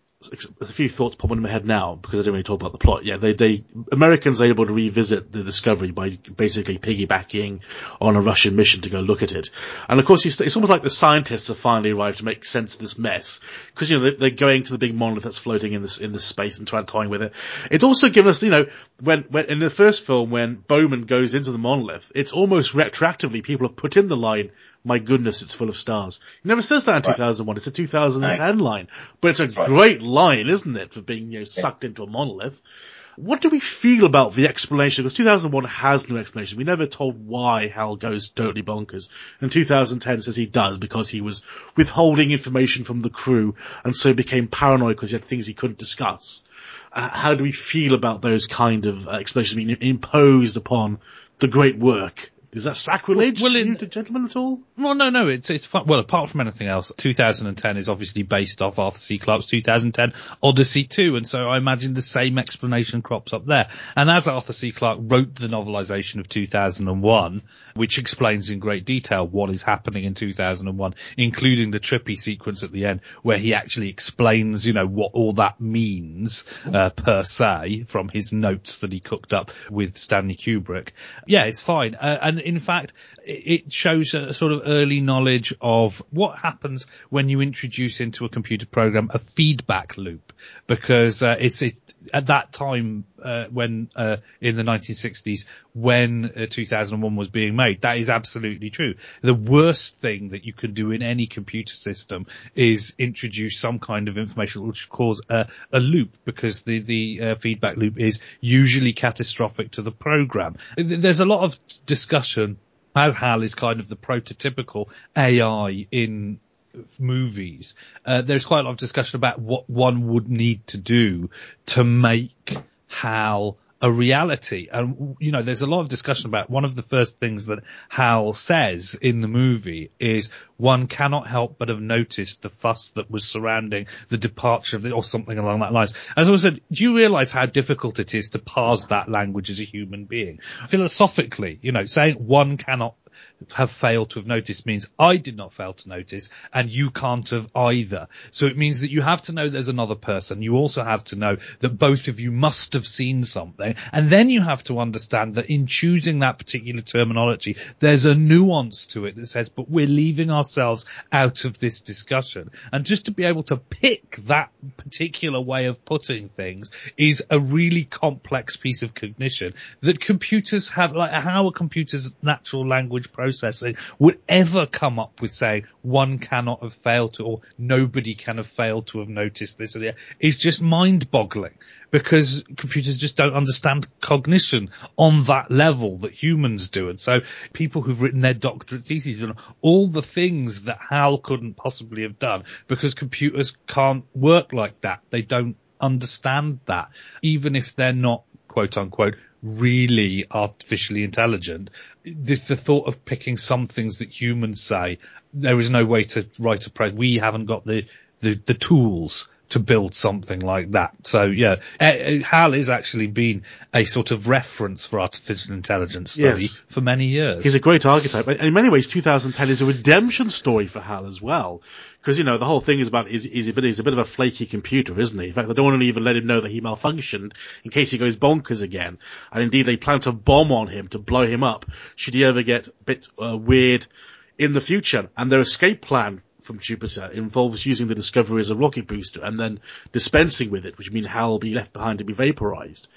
a few thoughts pop into my head now because I didn't really talk about the plot. Yeah, they, they, Americans are able to revisit the discovery by basically piggybacking on a Russian mission to go look at it. And of course, it's almost like the scientists have finally arrived to make sense of this mess because, you know, they're going to the big monolith that's floating in this, in this space and trying to toy with it. It's also given us, you know, when, when, in the first film, when Bowman goes into the monolith, it's almost retroactively people have put in the line, my goodness, it's full of stars. He never says that in right. 2001. It's a 2010 right. line, but it's a great line, isn't it, for being, you know, sucked yeah. into a monolith. What do we feel about the explanation? Because 2001 has no explanation. We never told why Hal goes totally bonkers. And 2010 says he does because he was withholding information from the crew and so became paranoid because he had things he couldn't discuss. Uh, how do we feel about those kind of uh, explanations being imposed upon the great work is that sacrilege well, in, to gentlemen, at all? Well, no, no, it's, it's fun. Well, apart from anything else, 2010 is obviously based off Arthur C. Clarke's 2010 Odyssey 2, and so I imagine the same explanation crops up there. And as Arthur C. Clarke wrote the novelization of 2001, which explains in great detail what is happening in 2001, including the trippy sequence at the end where he actually explains, you know, what all that means, uh, per se from his notes that he cooked up with Stanley Kubrick. Yeah, it's fine. Uh, and in fact, it shows a sort of early knowledge of what happens when you introduce into a computer program a feedback loop, because uh, it's, it's, at that time uh, when uh, in the 1960s when uh, 2001 was being made. That is absolutely true. The worst thing that you can do in any computer system is introduce some kind of information which cause a, a loop because the the uh, feedback loop is usually catastrophic to the program. There's a lot of discussion as Hal is kind of the prototypical AI in movies, uh, there's quite a lot of discussion about what one would need to do to make Hal a reality. And, you know, there's a lot of discussion about one of the first things that Hal says in the movie is one cannot help but have noticed the fuss that was surrounding the departure of the, or something along that lines. As I said, do you realize how difficult it is to parse that language as a human being? Philosophically, you know, saying one cannot have failed to have noticed means I did not fail to notice and you can't have either. So it means that you have to know there's another person. You also have to know that both of you must have seen something. And then you have to understand that in choosing that particular terminology, there's a nuance to it that says, but we're leaving ourselves out of this discussion. And just to be able to pick that particular way of putting things is a really complex piece of cognition that computers have, like how a computer's natural language would ever come up with saying one cannot have failed to or nobody can have failed to have noticed this is just mind boggling because computers just don't understand cognition on that level that humans do. And so people who've written their doctorate theses on all the things that Hal couldn't possibly have done because computers can't work like that. They don't understand that, even if they're not quote unquote really artificially intelligent. The, the, thought of picking some things that humans say, there is no way to write a press. We haven't got the, the, the tools to build something like that. So yeah, uh, HAL has actually been a sort of reference for artificial intelligence study Yes. for many years. He's a great archetype. In many ways, 2010 is a redemption story for Hal as well. Because, you know, the whole thing is about, he's, he's, a bit, he's a bit of a flaky computer, isn't he? In fact, they don't want to even let him know that he malfunctioned in case he goes bonkers again. And indeed, they plant a bomb on him to blow him up should he ever get a bit uh, weird in the future. And their escape plan from Jupiter involves using the Discovery as a rocket booster and then dispensing with it, which means Hal will be left behind to be vaporized.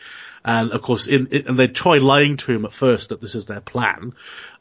And of course, in, in, and they try lying to him at first that this is their plan,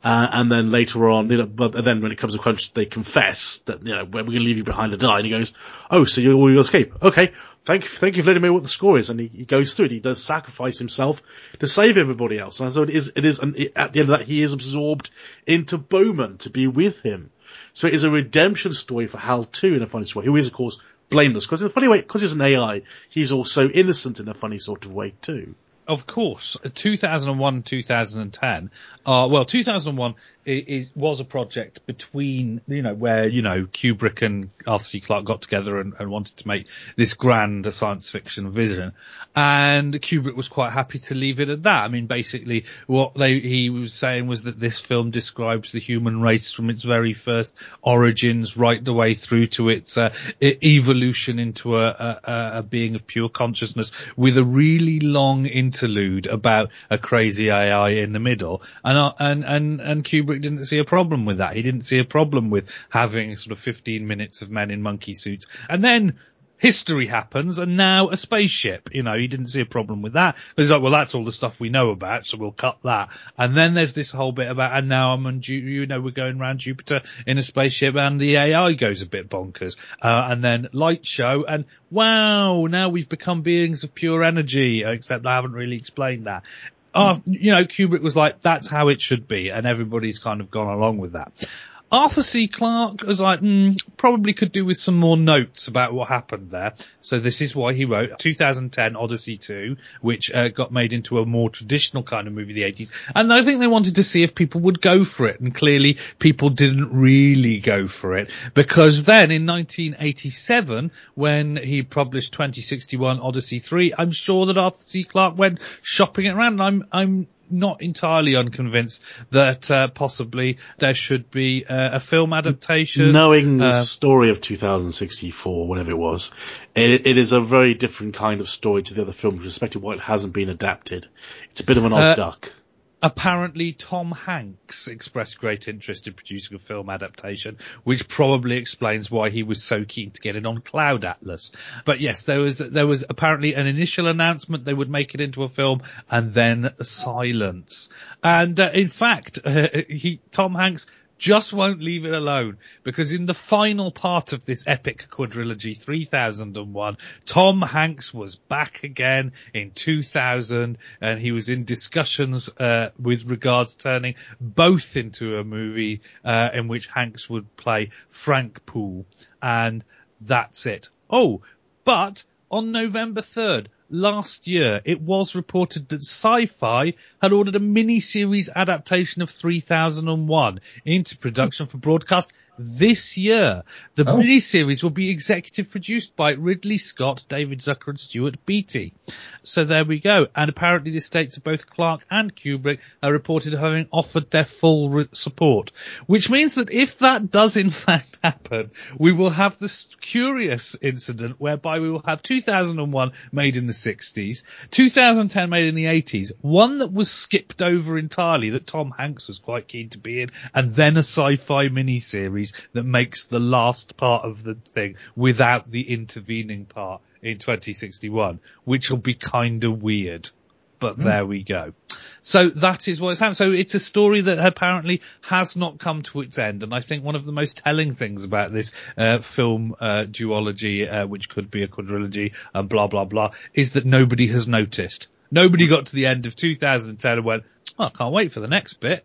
uh, and then later on, you know, but then when it comes to crunch, they confess that you know we're going to leave you behind to die. And he goes, "Oh, so you will escape? Okay, thank you, thank you for letting me know what the score is." And he, he goes through it. He does sacrifice himself to save everybody else. And so it is. It is. And at the end of that, he is absorbed into Bowman to be with him. So it is a redemption story for Hal too, in a funny way, who is of course blameless because in a funny way, because he's an AI, he's also innocent in a funny sort of way too. Of course, 2001, 2010. Uh, well, 2001 is, was a project between, you know, where, you know, Kubrick and Arthur C. Clarke got together and, and wanted to make this grand science fiction vision. And Kubrick was quite happy to leave it at that. I mean, basically what they, he was saying was that this film describes the human race from its very first origins right the way through to its uh, evolution into a, a, a being of pure consciousness with a really long interlude about a crazy AI in the middle. And, uh, and, and, and Kubrick didn't see a problem with that. He didn't see a problem with having sort of 15 minutes of men in monkey suits. And then history happens and now a spaceship. You know, he didn't see a problem with that. He's like, well, that's all the stuff we know about, so we'll cut that. And then there's this whole bit about, and now I'm on, you know, we're going around Jupiter in a spaceship and the AI goes a bit bonkers. Uh, and then light show and wow, now we've become beings of pure energy, except I haven't really explained that. Oh, you know, Kubrick was like, that's how it should be, and everybody's kind of gone along with that. Arthur C. Clarke was like, mm, probably could do with some more notes about what happened there. So this is why he wrote 2010 Odyssey 2, which uh, got made into a more traditional kind of movie the 80s. And I think they wanted to see if people would go for it. And clearly people didn't really go for it because then in 1987, when he published 2061 Odyssey 3, I'm sure that Arthur C. Clarke went shopping around. And I'm, I'm not entirely unconvinced that uh, possibly there should be uh, a film adaptation. Knowing the Uh, story of 2064, whatever it was, it, it is a very different kind of story to the other films, with respect to why it hasn't been adapted. It's a bit of an odd Uh, duck. Apparently, Tom Hanks expressed great interest in producing a film adaptation, which probably explains why he was so keen to get it on Cloud Atlas. But yes, there was there was apparently an initial announcement they would make it into a film, and then silence. And uh, in fact, uh, he Tom Hanks just won't leave it alone. Because in the final part of this epic quadrilogy 3001 Tom Hanks was back again in 2000 and he was in discussions uh, with regards turning both into a movie uh, in which Hanks would play Frank Poole. And that's it. Oh but on November 3rd last year, it was reported that Syfy had ordered a mini-series adaptation of 3001 into production for broadcast this year. The Oh. mini-series will be executive produced by Ridley Scott, David Zucker and Stuart Beattie. So there we go. And apparently the estates of both Clarke and Kubrick are reported having offered their full re- support. Which means that if that does in fact happen, we will have this curious incident whereby we will have 2001 made in the 60s, 2010 made in the 80s, one that was skipped over entirely that Tom Hanks was quite keen to be in, and then a sci-fi miniseries that makes the last part of the thing without the intervening part in 2061, which will be kind of weird. But there we go. So that is what's happened. So it's a story that apparently has not come to its end. And I think one of the most telling things about this uh, film uh, duology, uh, which could be a quadrilogy and blah, blah, blah, is that nobody has noticed. Nobody got to the end of 2010 and went, oh, I can't wait for the next bit.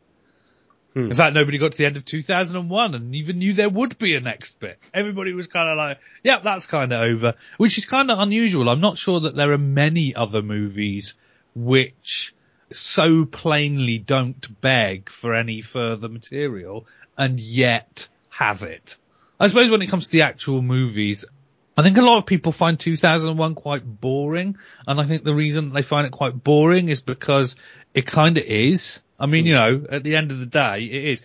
Hmm. In fact, nobody got to the end of 2001 and even knew there would be a next bit. Everybody was kind of like, yep, that's kind of over, which is kind of unusual. I'm not sure that there are many other movies which so plainly don't beg for any further material and yet have it. I suppose when it comes to the actual movies, I think a lot of people find 2001 quite boring, and I think the reason they find it quite boring is because it kind of is. I mean, hmm. you know, at the end of the day, it is.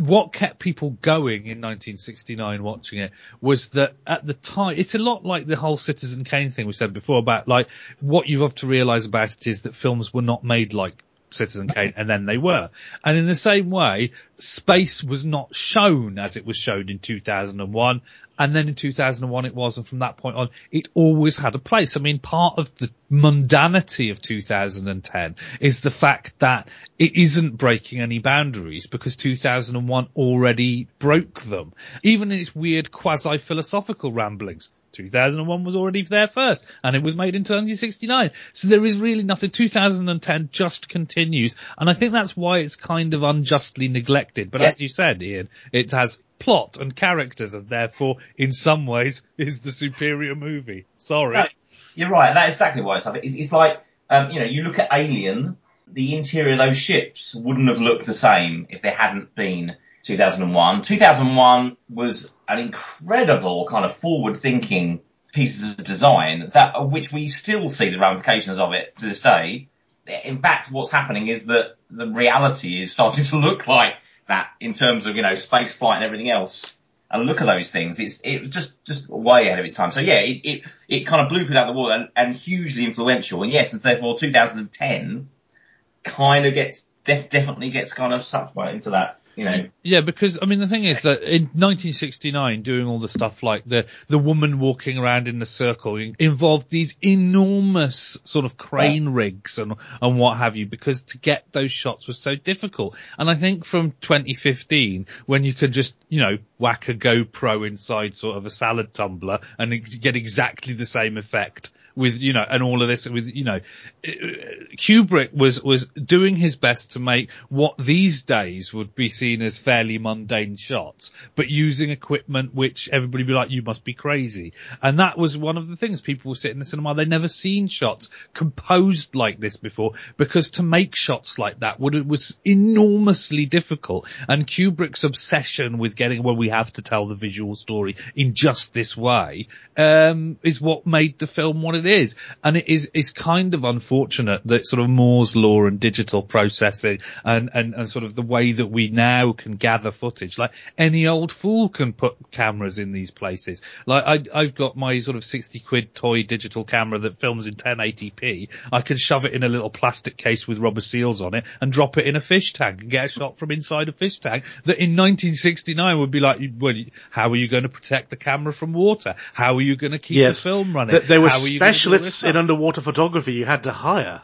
What kept people going in 1969 watching it was that at the time, it's a lot like the whole Citizen Kane thing we said before about like, what you have to realize about it is that films were not made like Citizen Kane, and then they were. And in the same way, space was not shown as it was shown in 2001, and then in 2001 it was, and from that point on, it always had a place. I mean, part of the mundanity of 2010 is the fact that it isn't breaking any boundaries because 2001 already broke them. Even in its weird quasi-philosophical ramblings. 2001 was already there first, and it was made in 1969. So there is really nothing. 2010 just continues, and I think that's why it's kind of unjustly neglected. But as you said, Ian, it has plot and characters, and therefore, in some ways, is the superior movie. Sorry. No, you're right. That's exactly why it's like. It's like, um, you know, you look at Alien, the interior of those ships wouldn't have looked the same if they hadn't been 2001. 2001 was an incredible kind of forward thinking pieces of design that, which we still see the ramifications of it to this day. In fact, what's happening is that the reality is starting to look like that in terms of, you know, space flight and everything else. And look at those things. It's, it just, just way ahead of its time. So yeah, it, it, it kind of blew people out the water and, and hugely influential. And yes, and therefore 2010 kind of gets, def, definitely gets kind of sucked right into that you know. Yeah, because I mean the thing is that in 1969, doing all the stuff like the the woman walking around in the circle involved these enormous sort of crane yeah. rigs and and what have you, because to get those shots was so difficult. And I think from 2015, when you could just you know whack a GoPro inside sort of a salad tumbler and get exactly the same effect with, you know, and all of this with, you know, Kubrick was, was doing his best to make what these days would be seen as fairly mundane shots, but using equipment which everybody would be like, you must be crazy. And that was one of the things people sit in the cinema, they'd never seen shots composed like this before because to make shots like that would, it was enormously difficult. And Kubrick's obsession with getting, well, we have to tell the visual story in just this way, um, is what made the film what it is. And it is, it's kind of unfortunate that sort of Moore's law and digital processing and, and, and sort of the way that we now can gather footage, like any old fool can put cameras in these places. Like I, I've got my sort of 60 quid toy digital camera that films in 1080p. I can shove it in a little plastic case with rubber seals on it and drop it in a fish tank and get a shot from inside a fish tank that in 1969 would be like, well, how are you going to protect the camera from water? How are you going to keep yes. the film running? there were specialists in underwater photography you had to hire.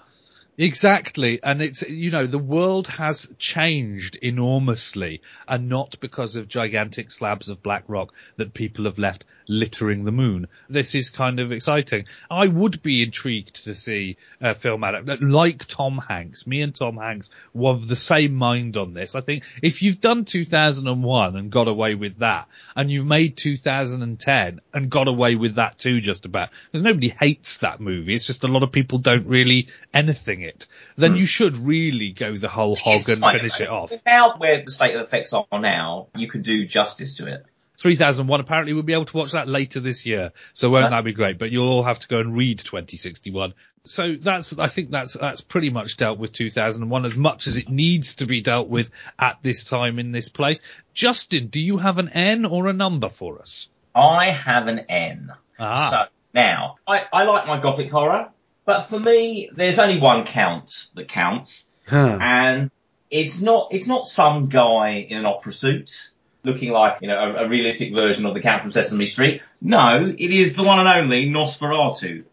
Exactly. And it's, you know, the world has changed enormously and not because of gigantic slabs of black rock that people have left littering the moon. This is kind of exciting. I would be intrigued to see a film adaptation like Tom Hanks. Me and Tom Hanks were of the same mind on this. I think if you've done 2001 and got away with that, and you've made 2010 and got away with that too, just about, because nobody hates that movie. It's just a lot of people don't really anything it. Then hmm. you should really go the whole hog and finish it off. Now, where the state of effects are now, you can do justice to it. 3001 apparently we'll be able to watch that later this year. So won't that be great? But you'll all have to go and read 2061. So that's, I think that's, that's pretty much dealt with 2001 as much as it needs to be dealt with at this time in this place. Justin, do you have an N or a number for us? I have an N. Ah. So now, I, I like my gothic horror, but for me, there's only one count that counts. Huh. And it's not, it's not some guy in an opera suit looking like, you know, a, a, realistic version of the Count from Sesame Street. No, it is the one and only Nosferatu.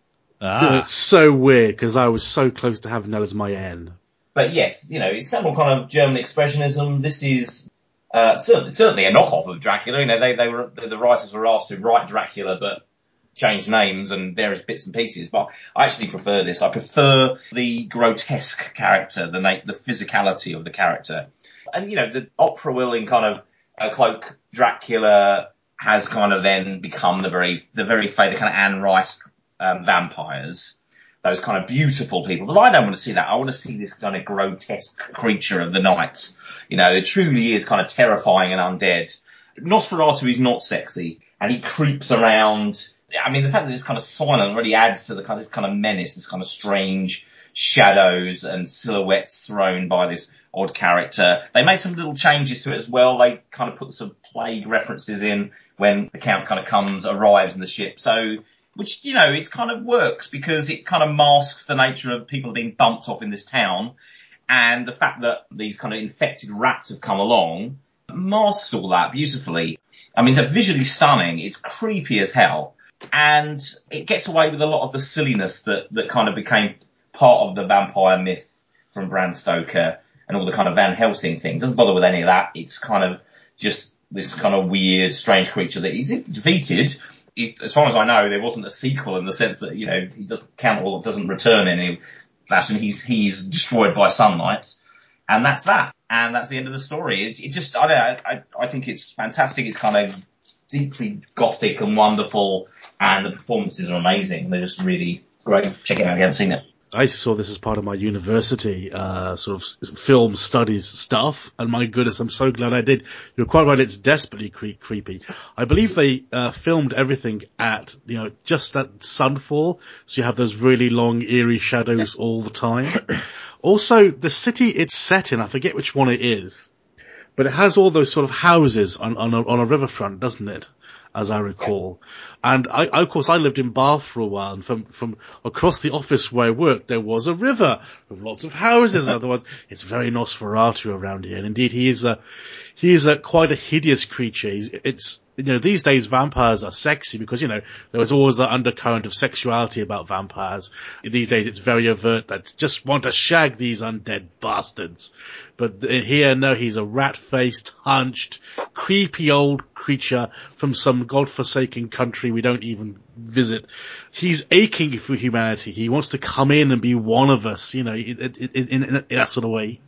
Ah. That's so weird because I was so close to having that as my N. But yes, you know, it's some kind of German expressionism. This is uh, certainly, certainly a knockoff of Dracula. You know, they, they were the writers were asked to write Dracula, but change names and various bits and pieces. But I actually prefer this. I prefer the grotesque character, the the physicality of the character, and you know, the opera will in kind of cloak Dracula has kind of then become the very, the very the kind of Anne Rice um, vampires. Those kind of beautiful people. But I don't want to see that. I want to see this kind of grotesque creature of the night. You know, it truly is kind of terrifying and undead. Nosferatu is not sexy and he creeps around I mean, the fact that it's kind of silent really adds to the kind of, this kind of menace, this kind of strange shadows and silhouettes thrown by this odd character. They made some little changes to it as well. They kind of put some plague references in when the count kind of comes, arrives in the ship. So, which, you know, it kind of works because it kind of masks the nature of people being bumped off in this town. And the fact that these kind of infected rats have come along masks all that beautifully. I mean, it's visually stunning. It's creepy as hell. And it gets away with a lot of the silliness that, that kind of became part of the vampire myth from Bram Stoker and all the kind of Van Helsing thing. Doesn't bother with any of that. It's kind of just this kind of weird, strange creature that he's defeated. As far as I know, there wasn't a sequel in the sense that, you know, he doesn't count or doesn't return in any fashion. He's, he's destroyed by sunlight. And that's that. And that's the end of the story. It, it just, I don't know, I, I think it's fantastic. It's kind of deeply gothic and wonderful and the performances are amazing. They're just really great. Check it out if you haven't seen it. I saw this as part of my university uh, sort of film studies stuff, and my goodness, I'm so glad I did. You're quite right; it's desperately cre- creepy. I believe they uh, filmed everything at you know just at sunfall, so you have those really long, eerie shadows all the time. also, the city it's set in, I forget which one it is, but it has all those sort of houses on on a, on a riverfront, doesn't it? As I recall. And I, of course, I lived in Bath for a while, and from from across the office where I worked, there was a river with lots of houses. Otherwise, it's very Nosferatu around here. And indeed, he is a he is a quite a hideous creature. He's, it's you know these days vampires are sexy because you know there was always that undercurrent of sexuality about vampires. These days, it's very overt that just want to shag these undead bastards. But uh, here, no, he's a rat-faced, hunched, creepy old creature from some godforsaken country we don't even visit. He's aching for humanity. He wants to come in and be one of us, you know, in, in, in, that sort of way.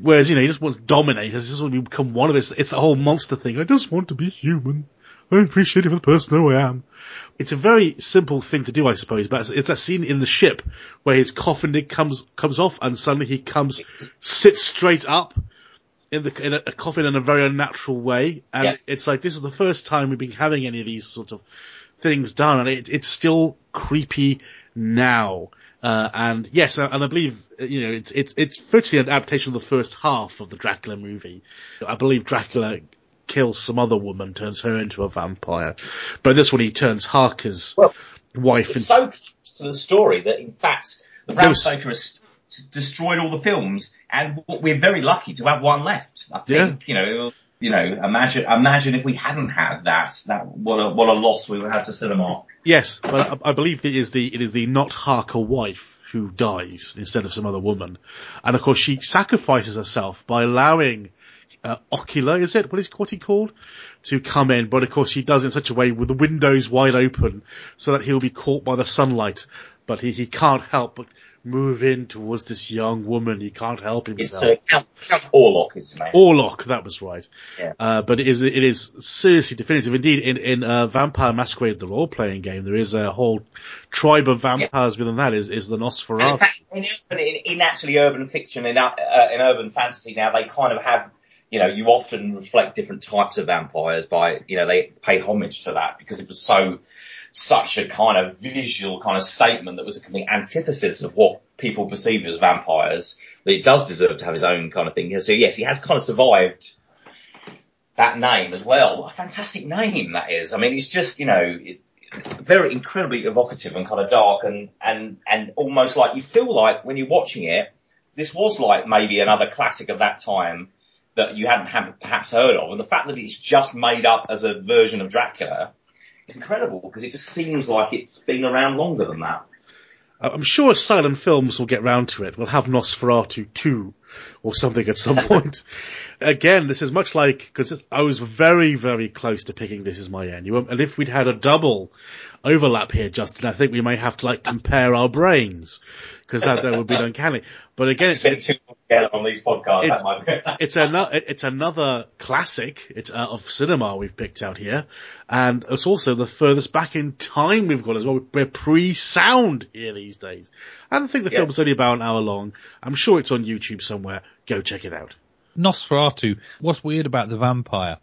Whereas, you know, he just wants to dominate. He just wants to become one of us. It's the whole monster thing. I just want to be human. I appreciate it for the person who I am. It's a very simple thing to do, I suppose, but it's that scene in the ship where his coffin lid comes, comes off and suddenly he comes, sits straight up in the, in a, a coffin in a very unnatural way. And yeah. it's like, this is the first time we've been having any of these sort of things done and it, it's still creepy now. Uh, and yes, and I believe, you know, it's, it's, it's virtually an adaptation of the first half of the Dracula movie. I believe Dracula kills some other woman, turns her into a vampire. But this one he turns Harker's well, wife into... so to the story that in fact, the Bram Stoker has destroyed all the films and we're very lucky to have one left. I think, yeah. you know, you know, imagine, imagine if we hadn't had that, that, what a, what a loss we would have to cinema. Yes, but I, I believe it is the, it is the not Harker wife who dies instead of some other woman. And of course she sacrifices herself by allowing uh, Ocular, is it? What is what he called? To come in, but of course he does it in such a way with the windows wide open so that he'll be caught by the sunlight. But he, he can't help but move in towards this young woman. He can't help himself. It's uh, Count, Count Orlok, is his name. Orlok, that was right. Yeah. Uh, but it is it is seriously definitive. Indeed, in in uh, Vampire Masquerade, the role playing game, there is a whole tribe of vampires yeah. within that. Is is the Nosferatu? In, fact, in, in, in, actually urban fiction, in uh, in urban fantasy now, they kind of have you know, you often reflect different types of vampires by, you know, they pay homage to that because it was so, such a kind of visual kind of statement that was a complete antithesis of what people perceived as vampires that it does deserve to have his own kind of thing. So yes, he has kind of survived that name as well. What a fantastic name that is. I mean, it's just, you know, it, very incredibly evocative and kind of dark and, and, and almost like you feel like when you're watching it, this was like maybe another classic of that time that you hadn't have perhaps heard of. And the fact that it's just made up as a version of Dracula is incredible because it just seems like it's been around longer than that. Uh, I'm sure silent films will get round to it. We'll have Nosferatu 2 or something at some point. Again, this is much like, because I was very, very close to picking this as my end. And if we'd had a double overlap here, Justin, I think we may have to like compare our brains because that, that would be uncanny. But again, it's, it's, on these podcasts. It, it's another, it's another classic it's, uh, of cinema we've picked out here. And it's also the furthest back in time we've got as well. We're pre-sound here these days. I don't think the film's only about an hour long. I'm sure it's on YouTube somewhere. Go check it out. Nosferatu, what's weird about the vampire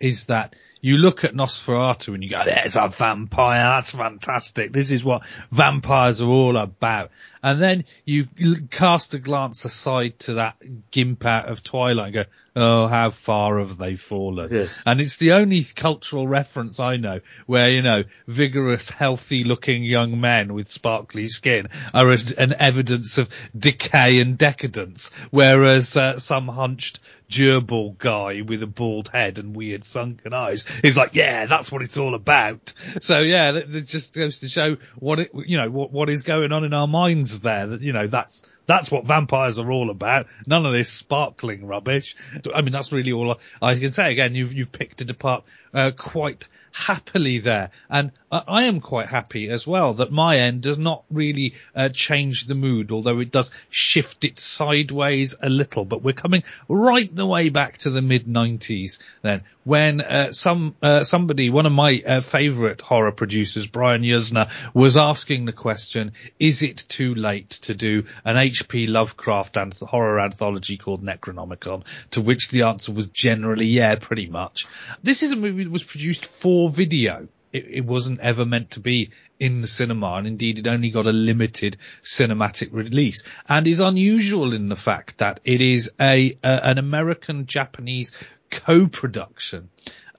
is that you look at Nosferatu and you go, there's a vampire. That's fantastic. This is what vampires are all about. And then you cast a glance aside to that gimp out of Twilight and go, oh, how far have they fallen? Yes. And it's the only cultural reference I know where, you know, vigorous, healthy looking young men with sparkly skin are an evidence of decay and decadence, whereas uh, some hunched gerbil guy with a bald head and weird sunken eyes He's like, yeah, that's what it's all about. So yeah, that, that just goes to show what it, you know, what, what is going on in our minds there. That, you know, that's, that's what vampires are all about. None of this sparkling rubbish. I mean, that's really all I, I can say. Again, you've, you've picked it apart, uh, quite happily there. And I am quite happy as well that my end does not really uh, change the mood, although it does shift it sideways a little. But we're coming right the way back to the mid '90s then, when uh, some uh, somebody, one of my uh, favourite horror producers, Brian Yuzna, was asking the question: Is it too late to do an H.P. Lovecraft and horror anthology called Necronomicon? To which the answer was generally yeah, pretty much. This is a movie that was produced for video it, it wasn't ever meant to be in the cinema and indeed it only got a limited cinematic release and is unusual in the fact that it is a, an American Japanese co-production.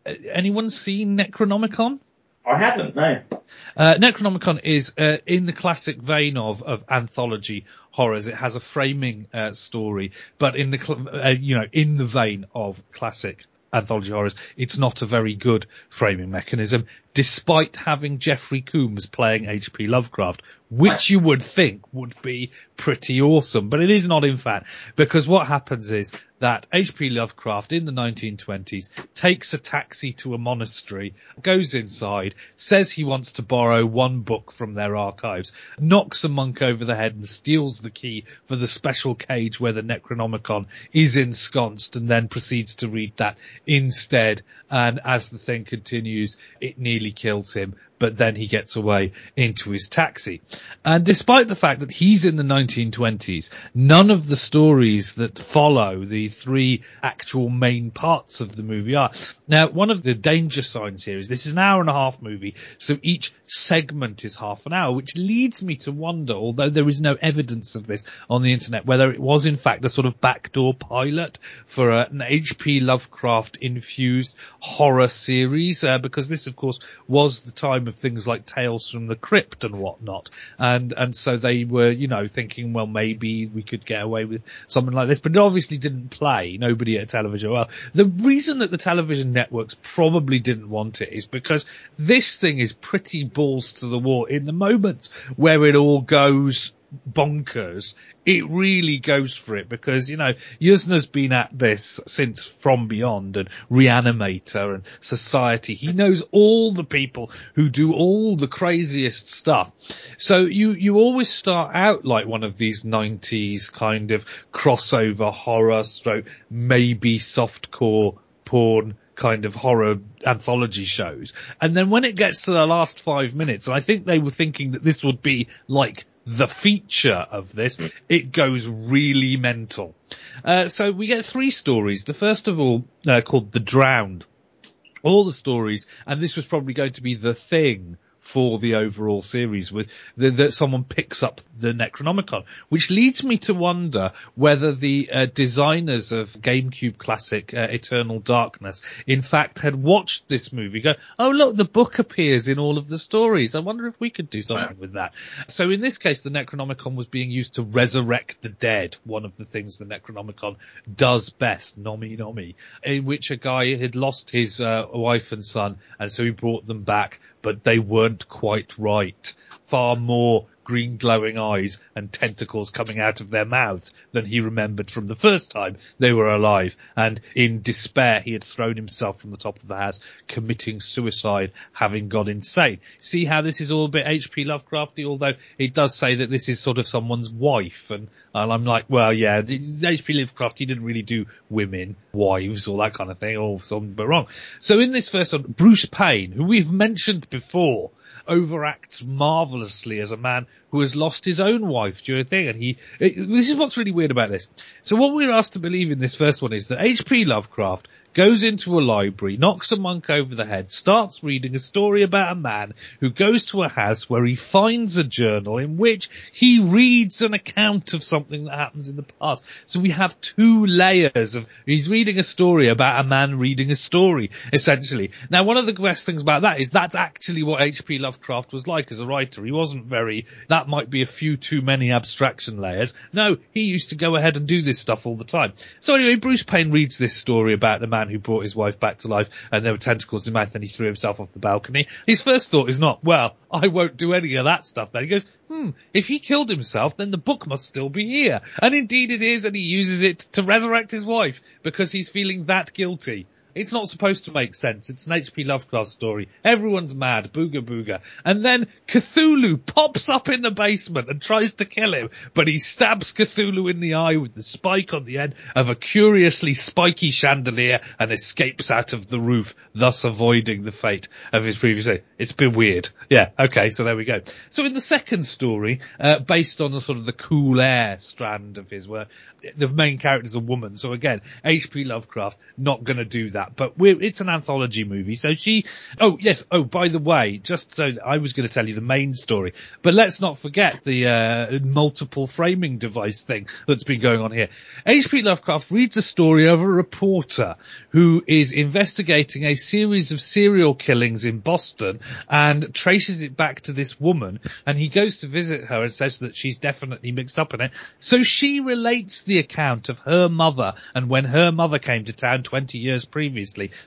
Uh, anyone seen Necronomicon? I haven't, no. Uh, Necronomicon is uh, in the classic vein of, of anthology horrors. It has a framing uh, story, but in the uh, you know in the vein of classic anthology horrors, it's not a very good framing mechanism, despite having Jeffrey Combs playing H.P. Lovecraft, which you would think would be pretty awesome, but it is not in fact, because what happens is that H.P. Lovecraft in the 1920s takes a taxi to a monastery, goes inside, says he wants to borrow one book from their archives, knocks a monk over the head and steals the key for the special cage where the Necronomicon is ensconced and then proceeds to read that instead. And as the thing continues, it nearly kills him but then he gets away into his taxi. And despite the fact that he's in the 1920s, none of the stories that follow the three actual main parts of the movie are. Now, one of the danger signs here is this is an hour and a half movie, so each segment is half an hour, which leads me to wonder, although there is no evidence of this on the internet, whether it was in fact a sort of backdoor pilot for an H.P. Lovecraft infused horror series, uh, because this of course was the time of things like Tales from the Crypt and whatnot. And, and so they were, you know, thinking, well, maybe we could get away with something like this, but it obviously didn't play. Nobody at television. Well, the reason that the television networks probably didn't want it is because this thing is pretty balls to the wall in the moments where it all goes bonkers, it really goes for it because, you know, Yuzna's been at this since From Beyond and Reanimator and Society. He knows all the people who do all the craziest stuff. So you, you always start out like one of these 90s kind of crossover horror stroke, maybe softcore porn kind of horror anthology shows. And then when it gets to the last five minutes, and I think they were thinking that this would be like the feature of this, it goes really mental. Uh, so we get three stories. The first of all, uh, called The Drowned. All the stories, and this was probably going to be the thing for the overall series with that someone picks up the Necronomicon, which leads me to wonder whether the uh, designers of GameCube classic uh, Eternal Darkness in fact had watched this movie go, oh look, the book appears in all of the stories. I wonder if we could do something with that. So in this case, the Necronomicon was being used to resurrect the dead, one of the things the Necronomicon does best, nomi nomi, in which a guy had lost his uh, wife and son, and so he brought them back but they weren't quite right. Far more green glowing eyes and tentacles coming out of their mouths than he remembered from the first time they were alive. And in despair, he had thrown himself from the top of the house, committing suicide, having gone insane. See how this is all a bit H.P. Lovecrafty, although it does say that this is sort of someone's wife. And, and I'm like, well, yeah, H.P. Lovecraft, he didn't really do women, wives, all that kind of thing, or something but wrong. So in this first one, Bruce Payne, who we've mentioned before, overacts marvelously as a man who has lost his own wife during a thing. And he, it, this is what's really weird about this. So what we're asked to believe in this first one is that H.P. Lovecraft goes into a library, knocks a monk over the head, starts reading a story about a man who goes to a house where he finds a journal in which he reads an account of something that happens in the past. So we have two layers of, he's reading a story about a man reading a story, essentially. Now one of the best things about that is that's actually what H.P. Lovecraft was like as a writer. He wasn't very, that might be a few too many abstraction layers. No, he used to go ahead and do this stuff all the time. So anyway, Bruce Payne reads this story about the man man who brought his wife back to life and there were tentacles in his mouth and he threw himself off the balcony. His first thought is not, well, I won't do any of that stuff then. He goes, hmm, if he killed himself, then the book must still be here. And indeed it is and he uses it to resurrect his wife because he's feeling that guilty. It's not supposed to make sense. It's an H.P. Lovecraft story. Everyone's mad. Booga booga. And then Cthulhu pops up in the basement and tries to kill him, but he stabs Cthulhu in the eye with the spike on the end of a curiously spiky chandelier and escapes out of the roof, thus avoiding the fate of his previous. It's been weird. Yeah. Okay. So there we go. So in the second story, uh, based on the sort of the cool air strand of his work, the main character is a woman. So again, H.P. Lovecraft not going to do that, but it's an anthology movie. So she, oh yes, oh by the way, just so I was going to tell you the main story, but let's not forget the uh, multiple framing device thing that's been going on here. H.P. Lovecraft reads a story of a reporter who is investigating a series of serial killings in Boston and traces it back to this woman, and he goes to visit her and says that she's definitely mixed up in it. So she relates the account of her mother and when her mother came to town 20 years previously.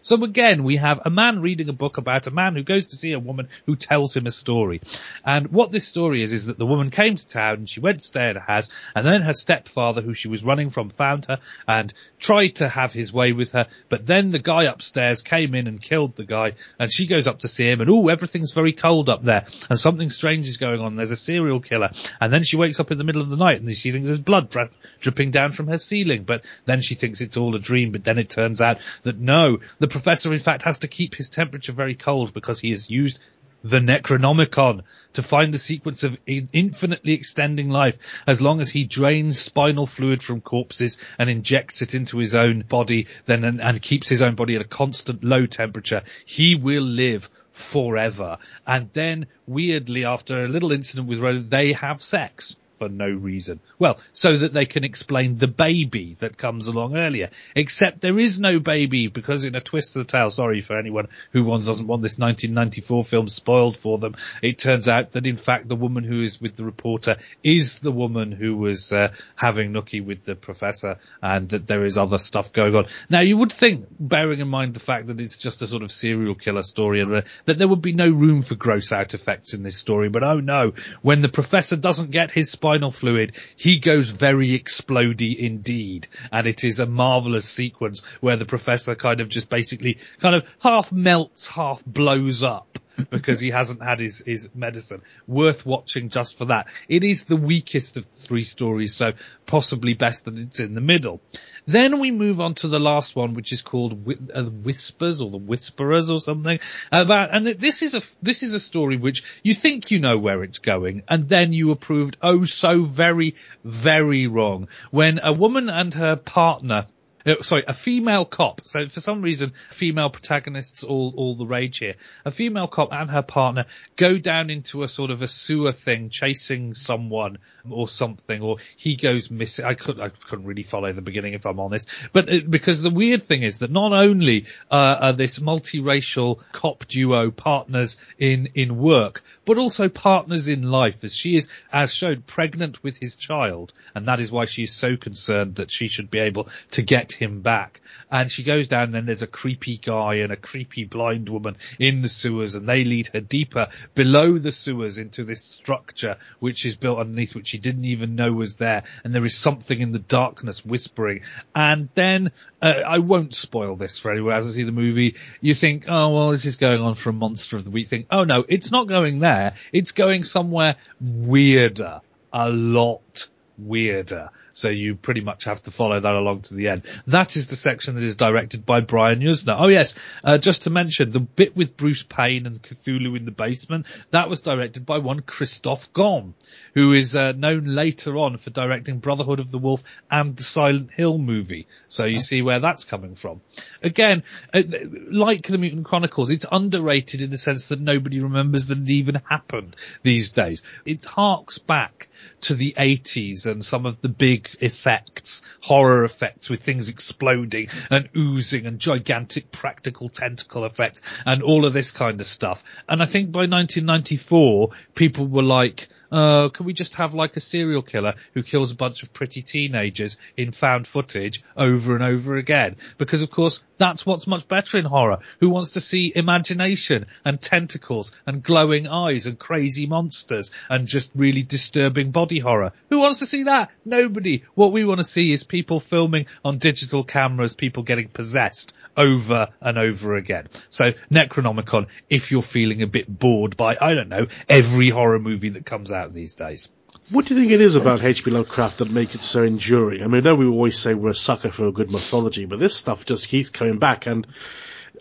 So again, we have a man reading a book about a man who goes to see a woman who tells him a story. And what this story is, is that the woman came to town and she went to stay at a house and then her stepfather, who she was running from, found her and tried to have his way with her. But then the guy upstairs came in and killed the guy and she goes up to see him and oh, everything's very cold up there and something strange is going on. There's a serial killer. And then she wakes up in the middle of the night and she thinks there's blood dri- dripping down from her ceiling. But then she thinks it's all a dream. But then it turns out that no, the professor in fact has to keep his temperature very cold because he has used the Necronomicon to find the sequence of infinitely extending life as long as he drains spinal fluid from corpses and injects it into his own body then and, and keeps his own body at a constant low temperature. He will live forever. And then weirdly after a little incident with Rhoda, they have sex for no reason. Well, so that they can explain the baby that comes along earlier. Except there is no baby because in a twist of the tale, sorry for anyone who wants, doesn't want this 1994 film spoiled for them, it turns out that in fact the woman who is with the reporter is the woman who was uh, having nookie with the professor and that there is other stuff going on. Now you would think, bearing in mind the fact that it's just a sort of serial killer story, that there would be no room for gross out effects in this story, but oh no, when the professor doesn't get his spy spinal fluid, he goes very explodey indeed. And it is a marvelous sequence where the professor kind of just basically kind of half melts, half blows up because he hasn't had his, his medicine. Worth watching just for that. It is the weakest of three stories, so possibly best that it's in the middle. Then we move on to the last one, which is called uh, Whispers or the Whisperers or something about, and this is a, this is a story which you think you know where it's going and then you approved oh so very, very wrong when a woman and her partner uh, sorry, a female cop. So for some reason, female protagonists all all the rage here. A female cop and her partner go down into a sort of a sewer thing, chasing someone or something, or he goes missing. I couldn't I couldn't really follow the beginning if I'm honest, but it, uh, because the weird thing is that not only uh, are this multiracial cop duo partners in in work, but also partners in life, as she is, as shown pregnant with his child, and that is why she is so concerned that she should be able to get him back. And she goes down and there's a creepy guy and a creepy blind woman in the sewers and they lead her deeper below the sewers into this structure which is built underneath which she didn't even know was there. And there is something in the darkness whispering. And then, uh, I won't spoil this for anyone as I see the movie. You think, oh well, this is going on for a monster of the week. Think, oh no, it's not going there. It's going somewhere weirder. A lot weirder. So you pretty much have to follow that along to the end. That is the section that is directed by Brian Yuzna. Oh yes, uh, just to mention the bit with Bruce Payne and Cthulhu in the basement, that was directed by one Christophe Gans, who is uh, known later on for directing Brotherhood of the Wolf and the Silent Hill movie. So you see where that's coming from. Again, uh, like the Mutant Chronicles, it's underrated in the sense that nobody remembers that it even happened these days. It harks back to the 80s and some of the big effects, horror effects with things exploding and oozing and gigantic practical tentacle effects and all of this kind of stuff. And I think by 1994, people were like, uh, can we just have like a serial killer who kills a bunch of pretty teenagers in found footage over and over again? Because of course, that's what's much better in horror. Who wants to see imagination and tentacles and glowing eyes and crazy monsters and just really disturbing body horror? Who wants to see that? Nobody. What we want to see is people filming on digital cameras, people getting possessed over and over again. So Necronomicon, if you're feeling a bit bored by, I don't know, every horror movie that comes out these days. What do you think it is about H.P. Lovecraft that makes it so enduring? I mean, I know we always say we're a sucker for a good mythology, but this stuff just keeps coming back, and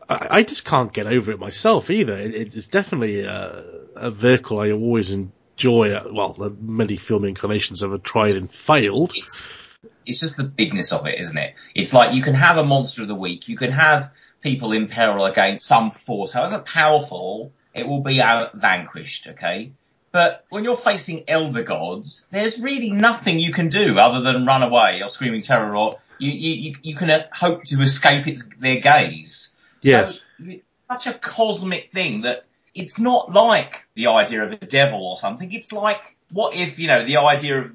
I, I just can't get over it myself either. It, it's definitely a, a, vehicle I always enjoy. Uh, well, many film incarnations have tried and failed. It's, it's just the bigness of it, isn't it? It's like you can have a monster of the week, you can have people in peril against some force, however powerful, it will be out vanquished, okay? But when you're facing elder gods, there's really nothing you can do other than run away or screaming terror or you, you, you can hope to escape its, their gaze. Yes. So, such a cosmic thing that it's not like the idea of a devil or something. It's like, what if, you know, the idea of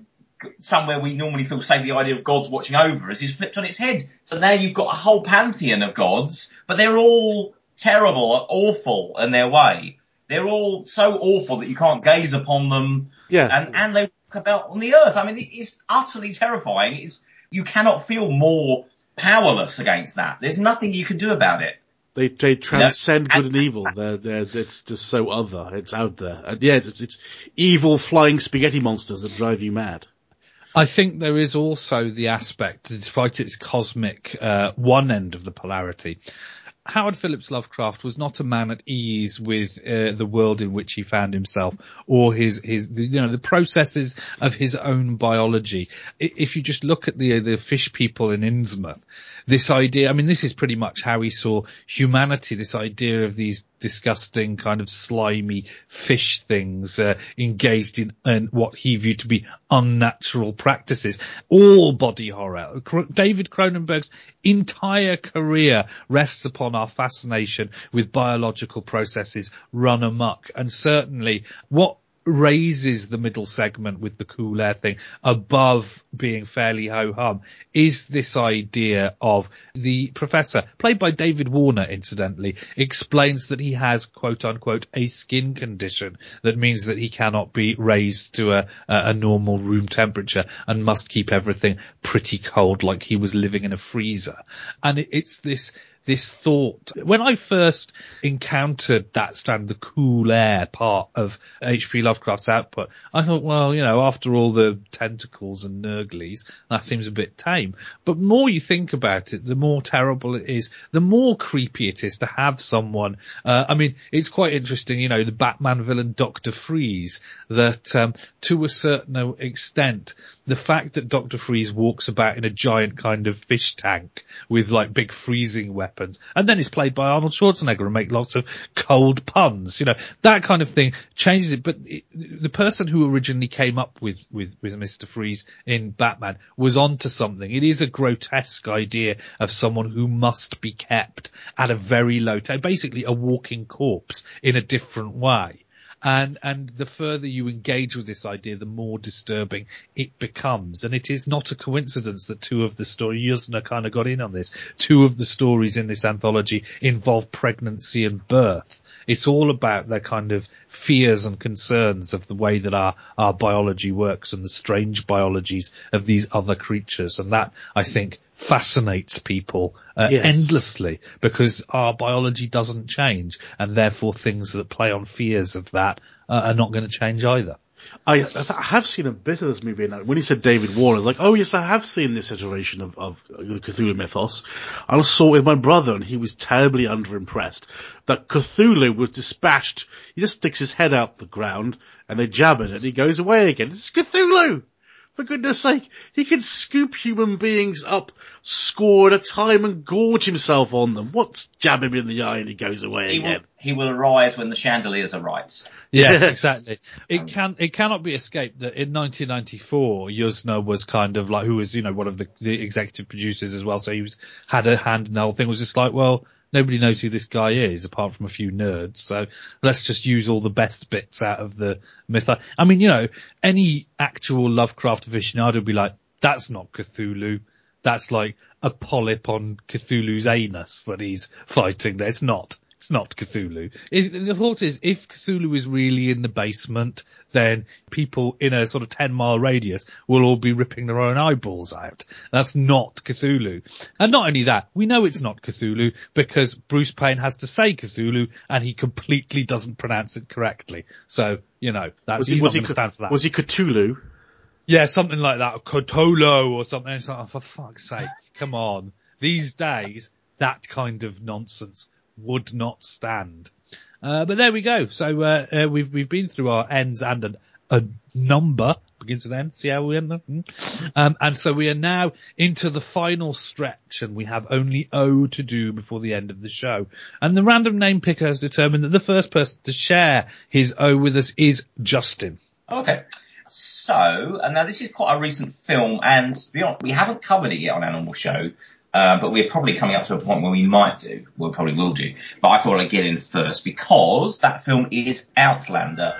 somewhere we normally feel say the idea of gods watching over us is flipped on its head. So now you've got a whole pantheon of gods, but they're all terrible, awful in their way. They're all so awful that you can't gaze upon them. Yeah. And, and they walk about on the earth. I mean, it's utterly terrifying. It's, you cannot feel more powerless against that. There's nothing you can do about it. They they transcend good and evil. They're, they're, it's just so other. It's out there. And yeah, it's, it's evil flying spaghetti monsters that drive you mad. I think there is also the aspect, despite its cosmic uh, one end of the polarity, Howard Phillips Lovecraft was not a man at ease with uh, the world in which he found himself or his his you know the processes of his own biology. If you just look at the the fish people in Innsmouth, this idea, I mean, this is pretty much how he saw humanity. This idea of these disgusting kind of slimy fish things uh, engaged in, in what he viewed to be unnatural practices. All body horror. David Cronenberg's entire career rests upon our fascination with biological processes run amok. And certainly what raises the middle segment with the cool air thing above being fairly ho hum is this idea of the professor, played by David Warner incidentally, explains that he has quote unquote a skin condition that means that he cannot be raised to a, a normal room temperature and must keep everything pretty cold like he was living in a freezer. And it's this this thought. When I first encountered that stand, the cool air part of H.P. Lovecraft's output, I thought, well, you know, after all the tentacles and nurglies, that seems a bit tame. But more you think about it, the more terrible it is, the more creepy it is to have someone, uh, I mean, it's quite interesting, you know, the Batman villain Dr. Freeze, that, um, to a certain extent, the fact that Dr. Freeze walks about in a giant kind of fish tank with like big freezing weapons weapons. And then it's played by Arnold Schwarzenegger and make lots of cold puns. You know, that kind of thing changes it. But it, the person who originally came up with, with, with Mr. Freeze in Batman was onto something. It is a grotesque idea of someone who must be kept at a very low, t- basically a walking corpse in a different way. And, and the further you engage with this idea, the more disturbing it becomes. And it is not a coincidence that two of the stories, Yuzna kind of got in on this, two of the stories in this anthology involve pregnancy and birth. It's all about their kind of fears and concerns of the way that our, our biology works and the strange biologies of these other creatures. And that, I think, fascinates people uh, yes. endlessly because our biology doesn't change and therefore things that play on fears of that uh, are not going to change either. I, I have seen a bit of this movie, and when he said David Warner, I was like, oh yes, I have seen this iteration of, of the Cthulhu mythos. I saw it with my brother, and he was terribly underimpressed that Cthulhu was dispatched. He just sticks his head out the ground, and they jab at it, and he goes away again. It's Cthulhu! For goodness sake, he can scoop human beings up, score at a time and gorge himself on them. What's jab him in the eye and he goes away He again? will, he will arise when the chandeliers are right. Yes, Yes. exactly. It um, can it cannot be escaped that in 1994, Yuzna was kind of like who was you know one of the, the executive producers as well, so he was had a hand in the whole thing. Was just like, well, nobody knows who this guy is apart from a few nerds, so let's just use all the best bits out of the myth. I mean, you know, any actual Lovecraft aficionado would be like, that's not Cthulhu. That's like a polyp on Cthulhu's anus that he's fighting there. It's not. It's not Cthulhu. If, the thought is, if Cthulhu is really in the basement, then people in a sort of 10 mile radius will all be ripping their own eyeballs out. That's not Cthulhu. And not only that, we know it's not Cthulhu because Bruce Payne has to say Cthulhu and he completely doesn't pronounce it correctly. So, you know, that's, Was he's he, not was, he, going to stand for that. was he Cthulhu? Yeah, something like that, Cthulhu or something. It's like, oh, for fuck's sake, come on. These days, that kind of nonsense would not stand. Uh, but there we go. So, uh, uh, we've, we've been through our ends and an, a number begins with N. See how we end up? Mm. Um, and so we are now into the final stretch and we have only O to do before the end of the show. And the random name picker has determined that the first person to share his O with us is Justin. Okay. So, and now this is quite a recent film, and honest, we haven't covered it yet on normal show, uh, but we're probably coming up to a point where we might do. We probably will do. But I thought I'd get in first because that film is Outlander.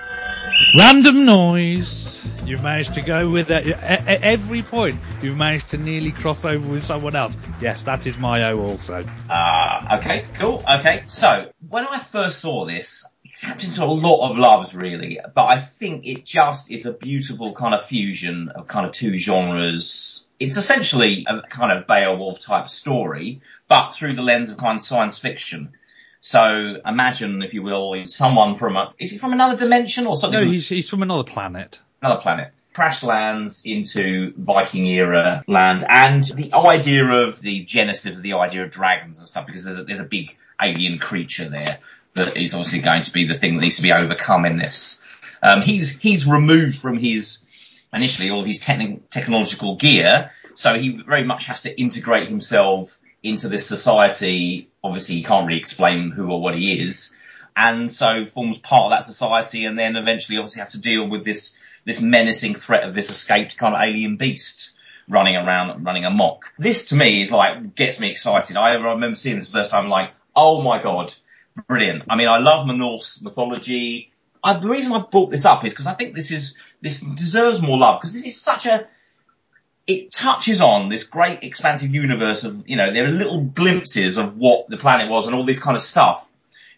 Random noise. You've managed to go with it. At every point, you've managed to nearly cross over with someone else. Yes, that is my O also. Ah, okay, cool, okay. So, when I first saw this, it tapped into a lot of loves really, but I think it just is a beautiful kind of fusion of kind of two genres. It's essentially a kind of Beowulf type story, but through the lens of kind of science fiction. So imagine, if you will, someone from a, is he from another dimension or something? No, he's, he's from another planet. another planet. Crash lands into Viking era land and the idea of the genesis of the idea of dragons and stuff because there's a, there's a big alien creature there that is obviously going to be the thing that needs to be overcome in this. Um, he's, he's removed from his, initially all of his techni- technological gear, so he very much has to integrate himself into this society. Obviously he can't really explain who or what he is and so forms part of that society and then eventually obviously has to deal with this, this menacing threat of this escaped kind of alien beast running around, running amok. This to me is like, gets me excited. I remember seeing this the first time like, oh my god, brilliant. I mean, I love Norse mythology. I, the reason I brought this up is because I think this is, this deserves more love because this is such a, it touches on this great expansive universe of, you know, there are little glimpses of what the planet was and all this kind of stuff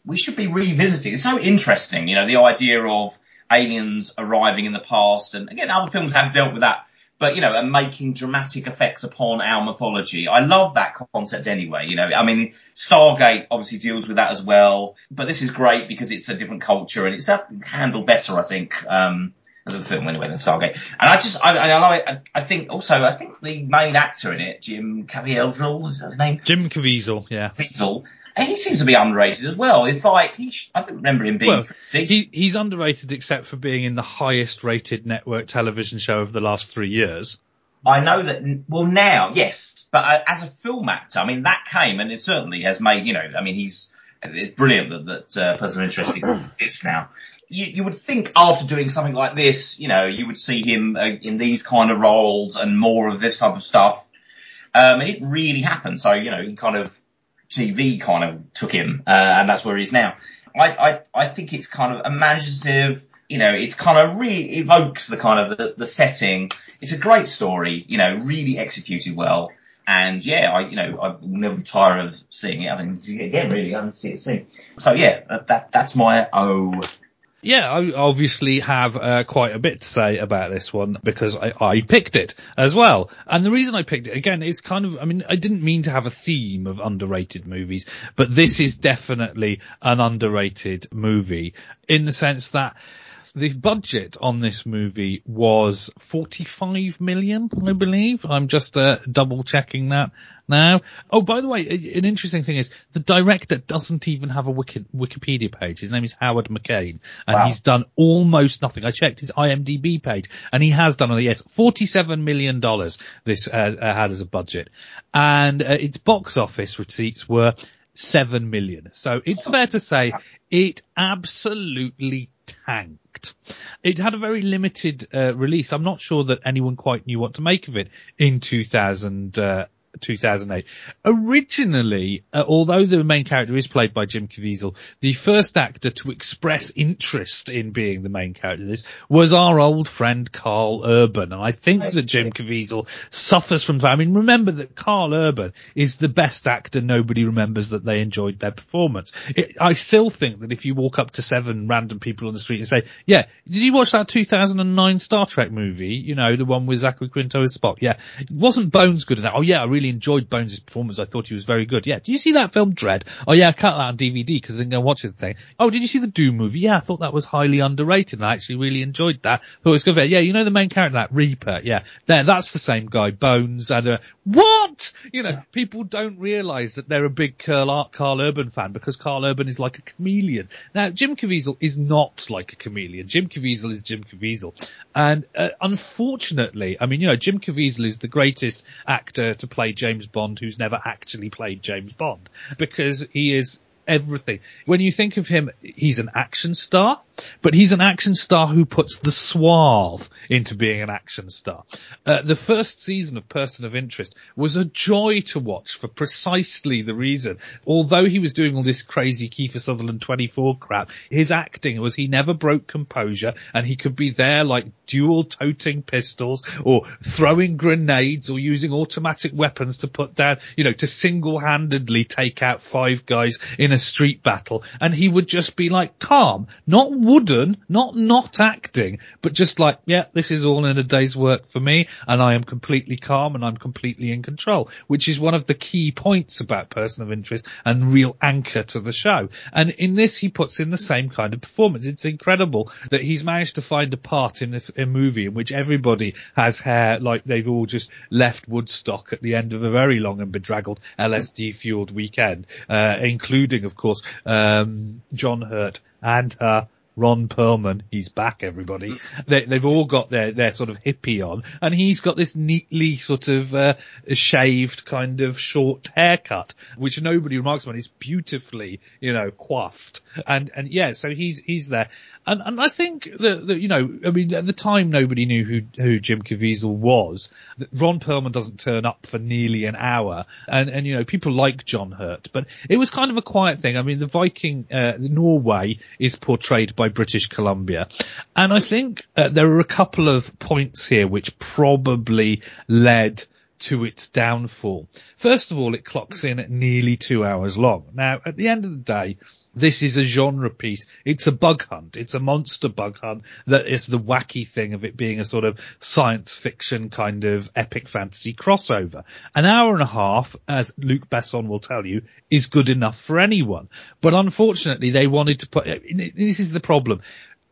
we should be revisiting. It's so interesting, you know, the idea of aliens arriving in the past and again, other films have dealt with that, but you know, and making dramatic effects upon our mythology. I love that concept anyway, you know, I mean, Stargate obviously deals with that as well, but this is great because it's a different culture and it's handled better, I think, um, the film anyway than Stargate. And I just, I, I it. I, I think also, I think the main actor in it, Jim Caviezel, is that his name? Jim Caviezel, yeah. Caviezel. And he seems to be underrated as well. It's like he, sh- I don't remember him being Well, he, he's underrated except for being in the highest rated network television show of the last three years. I know that, well now, yes, but uh, as a film actor, I mean, that came and it certainly has made, you know, I mean, he's, it's brilliant that, that, uh, person interested in this now. You, you would think after doing something like this, you know, you would see him uh, in these kind of roles and more of this type of stuff. Um, and it really happened. So, you know, he kind of, TV kind of took him, uh, and that's where he is now. I, I, I think it's kind of imaginative, you know, it's kind of really evokes the kind of the, the setting. It's a great story, you know, really executed well. And yeah, I, you know, I will never tire of seeing it. I mean, again, really, I haven't seen it. So yeah, that, that that's my O. Yeah, I obviously have uh, quite a bit to say about this one because I, I picked it as well. And the reason I picked it, again, is kind of, I mean, I didn't mean to have a theme of underrated movies, but this is definitely an underrated movie in the sense that the budget on this movie was 45 million, I believe. I'm just uh, double checking that now. Oh, by the way, an interesting thing is the director doesn't even have a Wiki- Wikipedia page. His name is Howard McCain and Wow. he's done almost nothing. I checked his IMDb page and he has done, yes, $47 million this uh, uh, had as a budget and uh, its box office receipts were 7 million. So it's fair to say it absolutely tanked. It had a very limited uh, release. I'm not sure that anyone quite knew what to make of it in 2000, uh, 2008. Originally, uh, although the main character is played by Jim Caviezel, the first actor to express interest in being the main character of this was our old friend Karl Urban. And I think that Jim Caviezel suffers from that. I mean, remember that Karl Urban is the best actor. Nobody remembers that they enjoyed their performance. It, I still think that if you walk up to seven random people on the street and say, yeah, did you watch that 2009 Star Trek movie? You know, the one with Zachary Quinto as Spock. Yeah. Wasn't Bones good in that? Oh yeah, I really enjoyed Bones' performance. I thought he was very good. Yeah. Did you see that film Dredd? Oh yeah, I cut that on DVD because I didn't go watch the thing. Oh, did you see the Doom movie? Yeah, I thought that was highly underrated and I actually really enjoyed that. Thought it was good. Yeah, you know the main character, that Reaper. Yeah. There, that's the same guy, Bones and uh, what? You know, people don't realize that they're a big Karl, Karl Urban fan because Karl Urban is like a chameleon. Now, Jim Caviezel is not like a chameleon. Jim Caviezel is Jim Caviezel. And uh, unfortunately, I mean, you know, Jim Caviezel is the greatest actor to play James Bond who's never actually played James Bond because he is everything. When you think of him, he's an action star, but he's an action star who puts the suave into being an action star. Uh, the first season of Person of Interest was a joy to watch for precisely the reason. Although he was doing all this crazy Kiefer Sutherland 24 crap, his acting was he never broke composure and he could be there like dual toting pistols or throwing grenades or using automatic weapons to put down, you know, to single-handedly take out five guys in a street battle and he would just be like calm, not wooden, not not acting, but just like, yeah, this is all in a day's work for me and I am completely calm and I'm completely in control, which is one of the key points about Person of Interest and real anchor to the show. And in this he puts in the same kind of performance. It's incredible that he's managed to find a part in a, a movie in which everybody has hair like they've all just left Woodstock at the end of a very long and bedraggled LSD fueled weekend, uh, including of course, um, John Hurt and, uh, Ron Perlman, he's back everybody. They, they've all got their, their sort of hippie on and he's got this neatly sort of, uh, shaved kind of short haircut, which nobody remarks on. It's beautifully, you know, coiffed. And, and yeah, so he's, he's there. And, and I think that, that, you know, I mean, at the time nobody knew who, who Jim Caviezel was. Ron Perlman doesn't turn up for nearly an hour and, and, you know, people like John Hurt, but it was kind of a quiet thing. I mean, the Viking, uh, Norway is portrayed by British Columbia. And I think uh, there are a couple of points here which probably led to its downfall. First of all, it clocks in at nearly two hours long. Now, at the end of the day, this is a genre piece. It's a bug hunt. It's a monster bug hunt that is the wacky thing of it being a sort of science fiction kind of epic fantasy crossover. An hour and a half, as Luc Besson will tell you, is good enough for anyone. But unfortunately they wanted to put, this is the problem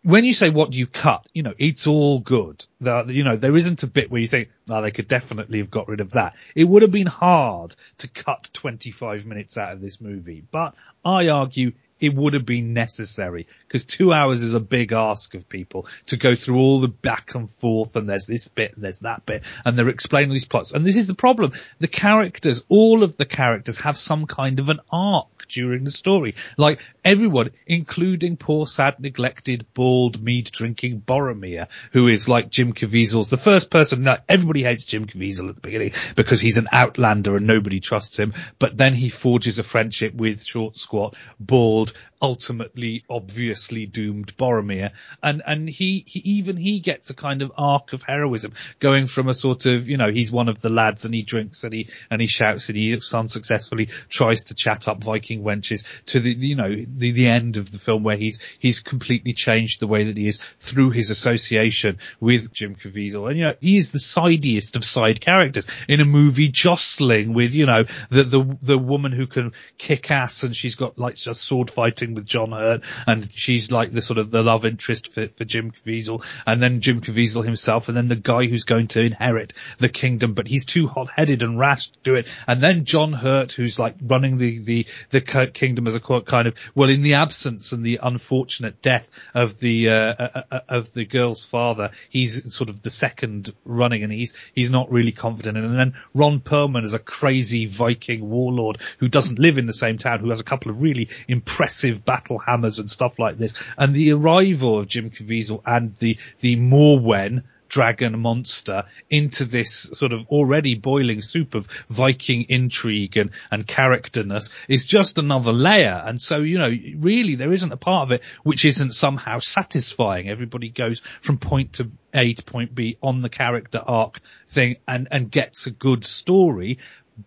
when you say what do you cut, you know, it's all good. The, you know, there isn't a bit where you think, oh, they could definitely have got rid of that. It would have been hard to cut 25 minutes out of this movie, but I argue it would have been necessary because two hours is a big ask of people to go through all the back and forth and there's this bit and there's that bit and they're explaining these plots. And this is the problem. The characters, all of the characters have some kind of an arc during the story. Like everyone, including poor, sad, neglected, bald, mead drinking Boromir, who is like Jim Caviezel's the first person. Now, everybody hates Jim Caviezel at the beginning because he's an outlander and nobody trusts him. But then he forges a friendship with short, squat, bald, ultimately obviously doomed Boromir. And, and he, he, even he gets a kind of arc of heroism going from a sort of, you know, he's one of the lads and he drinks and he, and he shouts and he unsuccessfully tries to chat up Viking wenches to the, you know, the, the end of the film where he's, he's completely changed the way that he is through his association with Jim Caviezel. And, you know, he is the sidiest of side characters in a movie jostling with, you know, the, the, the woman who can kick ass and she's got like just sword fighting with John Hurt, and she's like the sort of the love interest for, for Jim Caviezel, and then Jim Caviezel himself, and then the guy who's going to inherit the kingdom, but he's too hot-headed and rash to do it, and then John Hurt, who's like running the the the kingdom as a kind of well, in the absence and the unfortunate death of the uh, uh, uh, of the girl's father, he's sort of the second running, and he's he's not really confident. And then Ron Perlman is a crazy Viking warlord who doesn't live in the same town, who has a couple of really impressive battle hammers and stuff like this. And the arrival of Jim Caviezel and the the Moorwen dragon monster into this sort of already boiling soup of Viking intrigue and, and characterness is just another layer. And so, you know, really there isn't a part of it which isn't somehow satisfying. Everybody goes from point to A to point B on the character arc thing and, and gets a good story.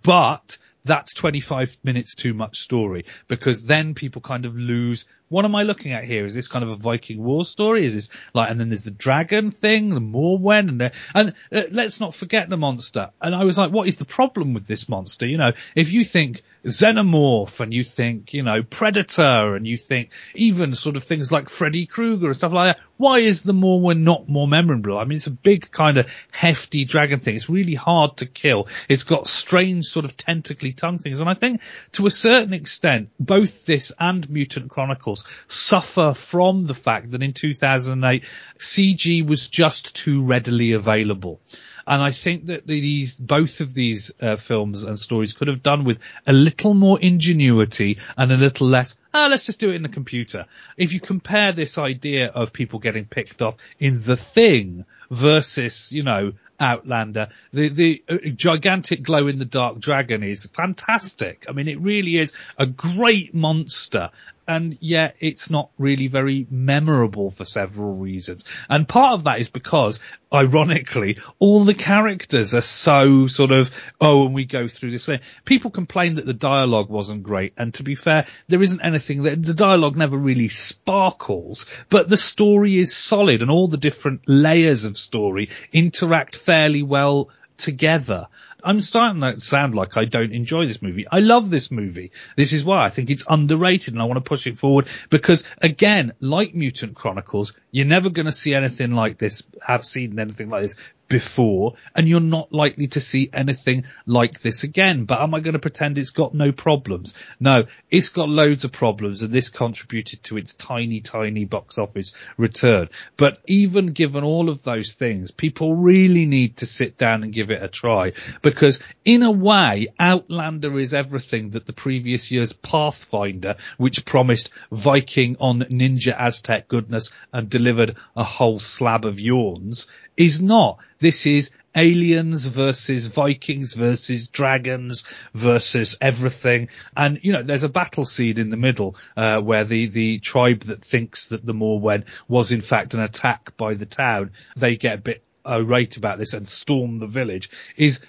But that's 25 minutes too much story because then people kind of lose what am I looking at here? Is this kind of a Viking war story? Is this like, and then there's the dragon thing, the Moorwen, and the, and uh, let's not forget the monster. And I was like, what is the problem with this monster? You know, if you think Xenomorph and you think, you know, Predator and you think even sort of things like Freddy Krueger and stuff like that, why is the Moorwen not more memorable? I mean, it's a big kind of hefty dragon thing. It's really hard to kill. It's got strange sort of tentacly tongue things. And I think to a certain extent, both this and Mutant Chronicles suffer from the fact that in 2008 CG was just too readily available. And I think that these, both of these uh, films and stories could have done with a little more ingenuity and a little less, ah, let's just do it in the computer. If you compare this idea of people getting picked off in The Thing versus, you know, Outlander. The the uh, gigantic glow in the dark dragon is fantastic. I mean, it really is a great monster, and yet it's not really very memorable for several reasons. And part of that is because, ironically, all the characters are so sort of, oh, and we go through this way. People complain that the dialogue wasn't great, and to be fair, there isn't anything that, the dialogue never really sparkles, but the story is solid and all the different layers of story interact fairly well together. I'm starting to sound like I don't enjoy this movie. I love this movie. This is why I think it's underrated and I want to push it forward because again, like Mutant Chronicles, you're never going to see anything like this, have seen anything like this before and you're not likely to see anything like this again. But am I going to pretend it's got no problems? No, it's got loads of problems and this contributed to its tiny, tiny box office return. But even given all of those things, people really need to sit down and give it a try because in a way, Outlander is everything that the previous year's Pathfinder, which promised Viking on Ninja Aztec goodness and delivered a whole slab of yawns, is not. This is aliens versus Vikings versus dragons versus everything. And, you know, there's a battle scene in the middle, uh, where the, the tribe that thinks that the Moorwen was in fact an attack by the town, they get a bit irate about this and storm the village is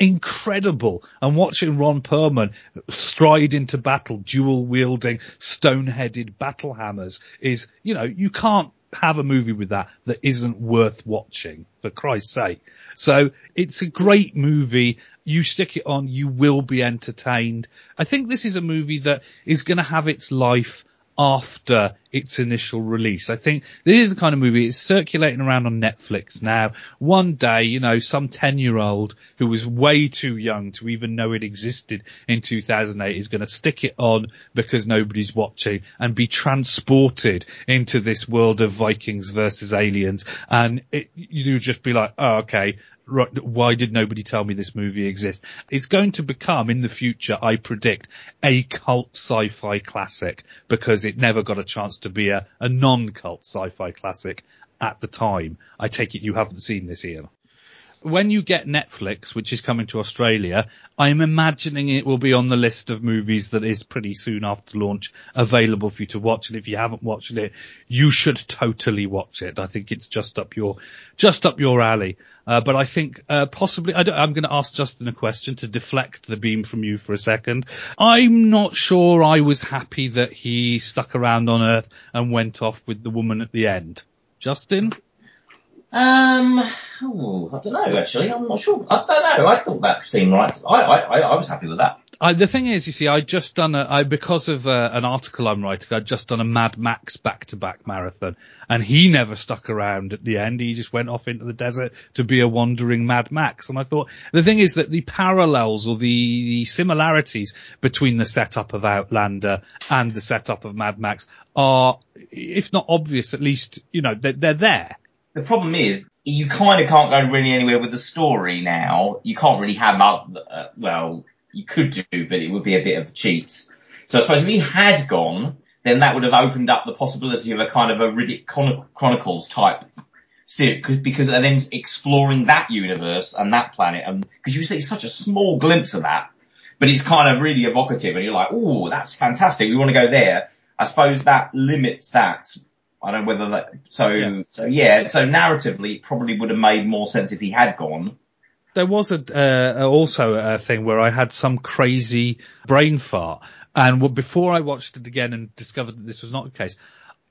incredible. And watching Ron Perlman stride into battle, dual wielding, stone headed battle hammers is, you know, you can't have a movie with that that isn't worth watching, for Christ's sake. So it's a great movie. You stick it on, you will be entertained. I think this is a movie that is going to have its life after its initial release. I think this is the kind of movie, it's circulating around on Netflix now. One day, you know, some 10 year old who was way too young to even know it existed in 2008 is going to stick it on because nobody's watching and be transported into this world of Vikings versus aliens. And it, you just be like, oh, okay, why did nobody tell me this movie exists? It's going to become in the future, I predict, a cult sci-fi classic because it never got a chance to be a, a non-cult sci-fi classic at the time. I take it you haven't seen this, Ian when you get Netflix, which is coming to Australia, I'm imagining it will be on the list of movies that is pretty soon after launch available for you to watch. And if you haven't watched it, you should totally watch it. I think it's just up your, just up your alley. Uh, but I think uh, possibly I am going to ask Justin a question to deflect the beam from you for a second. I'm not sure I was happy that he stuck around on Earth and went off with the woman at the end. Justin? Um, oh, I don't know. Actually, I'm not sure. I don't know. I thought that seemed right. I, I, I was happy with that. I, the thing is, you see, I just done a, I, because of uh, an article I'm writing, I'd just done a Mad Max back-to-back marathon, and he never stuck around at the end. He just went off into the desert to be a wandering Mad Max. And I thought the thing is that the parallels or the, the similarities between the setup of Outlander and the setup of Mad Max are, if not obvious, at least you know they're, they're there. The problem is you kind of can't go really anywhere with the story now. You can't really have up, uh, well, you could do, but it would be a bit of a cheat. So I suppose if he had gone, then that would have opened up the possibility of a kind of a Riddick Chronicles type series, because and then exploring that universe and that planet, and because you see such a small glimpse of that, but it's kind of really evocative, and you're like, oh, that's fantastic. We want to go there. I suppose that limits that. I don't know whether that, so, yeah. so yeah, so narratively it probably would have made more sense if he had gone there was a uh, also a thing where I had some crazy brain fart, and before I watched it again and discovered that this was not the case,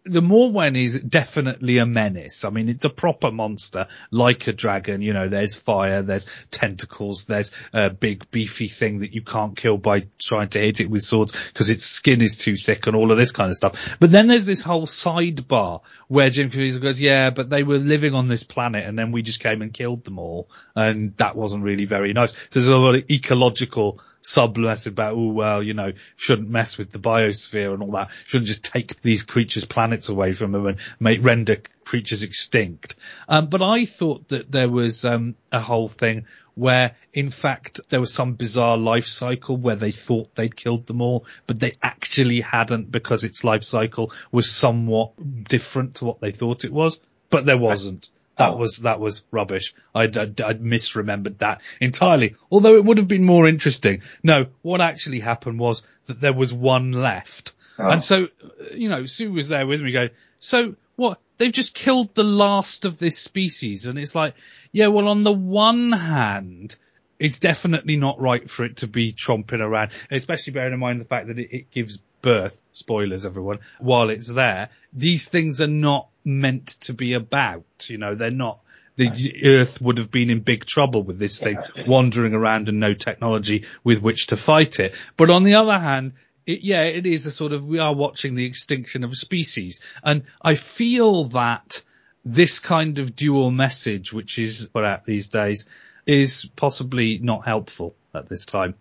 the Moorwen is definitely a menace. I mean, it's a proper monster, like a dragon. You know, there's fire, there's tentacles, there's a big beefy thing that you can't kill by trying to hit it with swords because its skin is too thick and all of this kind of stuff. But then there's this whole sidebar where Jim Caviezel goes, yeah, but they were living on this planet and then we just came and killed them all. And that wasn't really very nice. So there's a lot of ecological subless about, oh well, you know, shouldn't mess with the biosphere and all that. Shouldn't just take these creatures' planets away from them and make render creatures extinct. Um, but I thought that there was um, a whole thing where, in fact, there was some bizarre life cycle where they thought they'd killed them all, but they actually hadn't because its life cycle was somewhat different to what they thought it was. But there wasn't. That was that was rubbish. I'd, I'd, I'd, misremembered that entirely. Although it would have been more interesting. No, what actually happened was that there was one left, oh. and so you know Sue was there with me, going, so what? They've just killed the last of this species, and it's like, yeah, well, on the one hand, it's definitely not right for it to be tromping around, especially bearing in mind the fact that it, it gives birth, spoilers everyone, while it's there. These things are not meant to be about, you know, they're not, the Earth would have been in big trouble with this thing wandering around and no technology with which to fight it. But on the other hand, it, yeah, it is a sort of, we are watching the extinction of a species. And I feel that this kind of dual message, which is put out these days, is possibly not helpful at this time.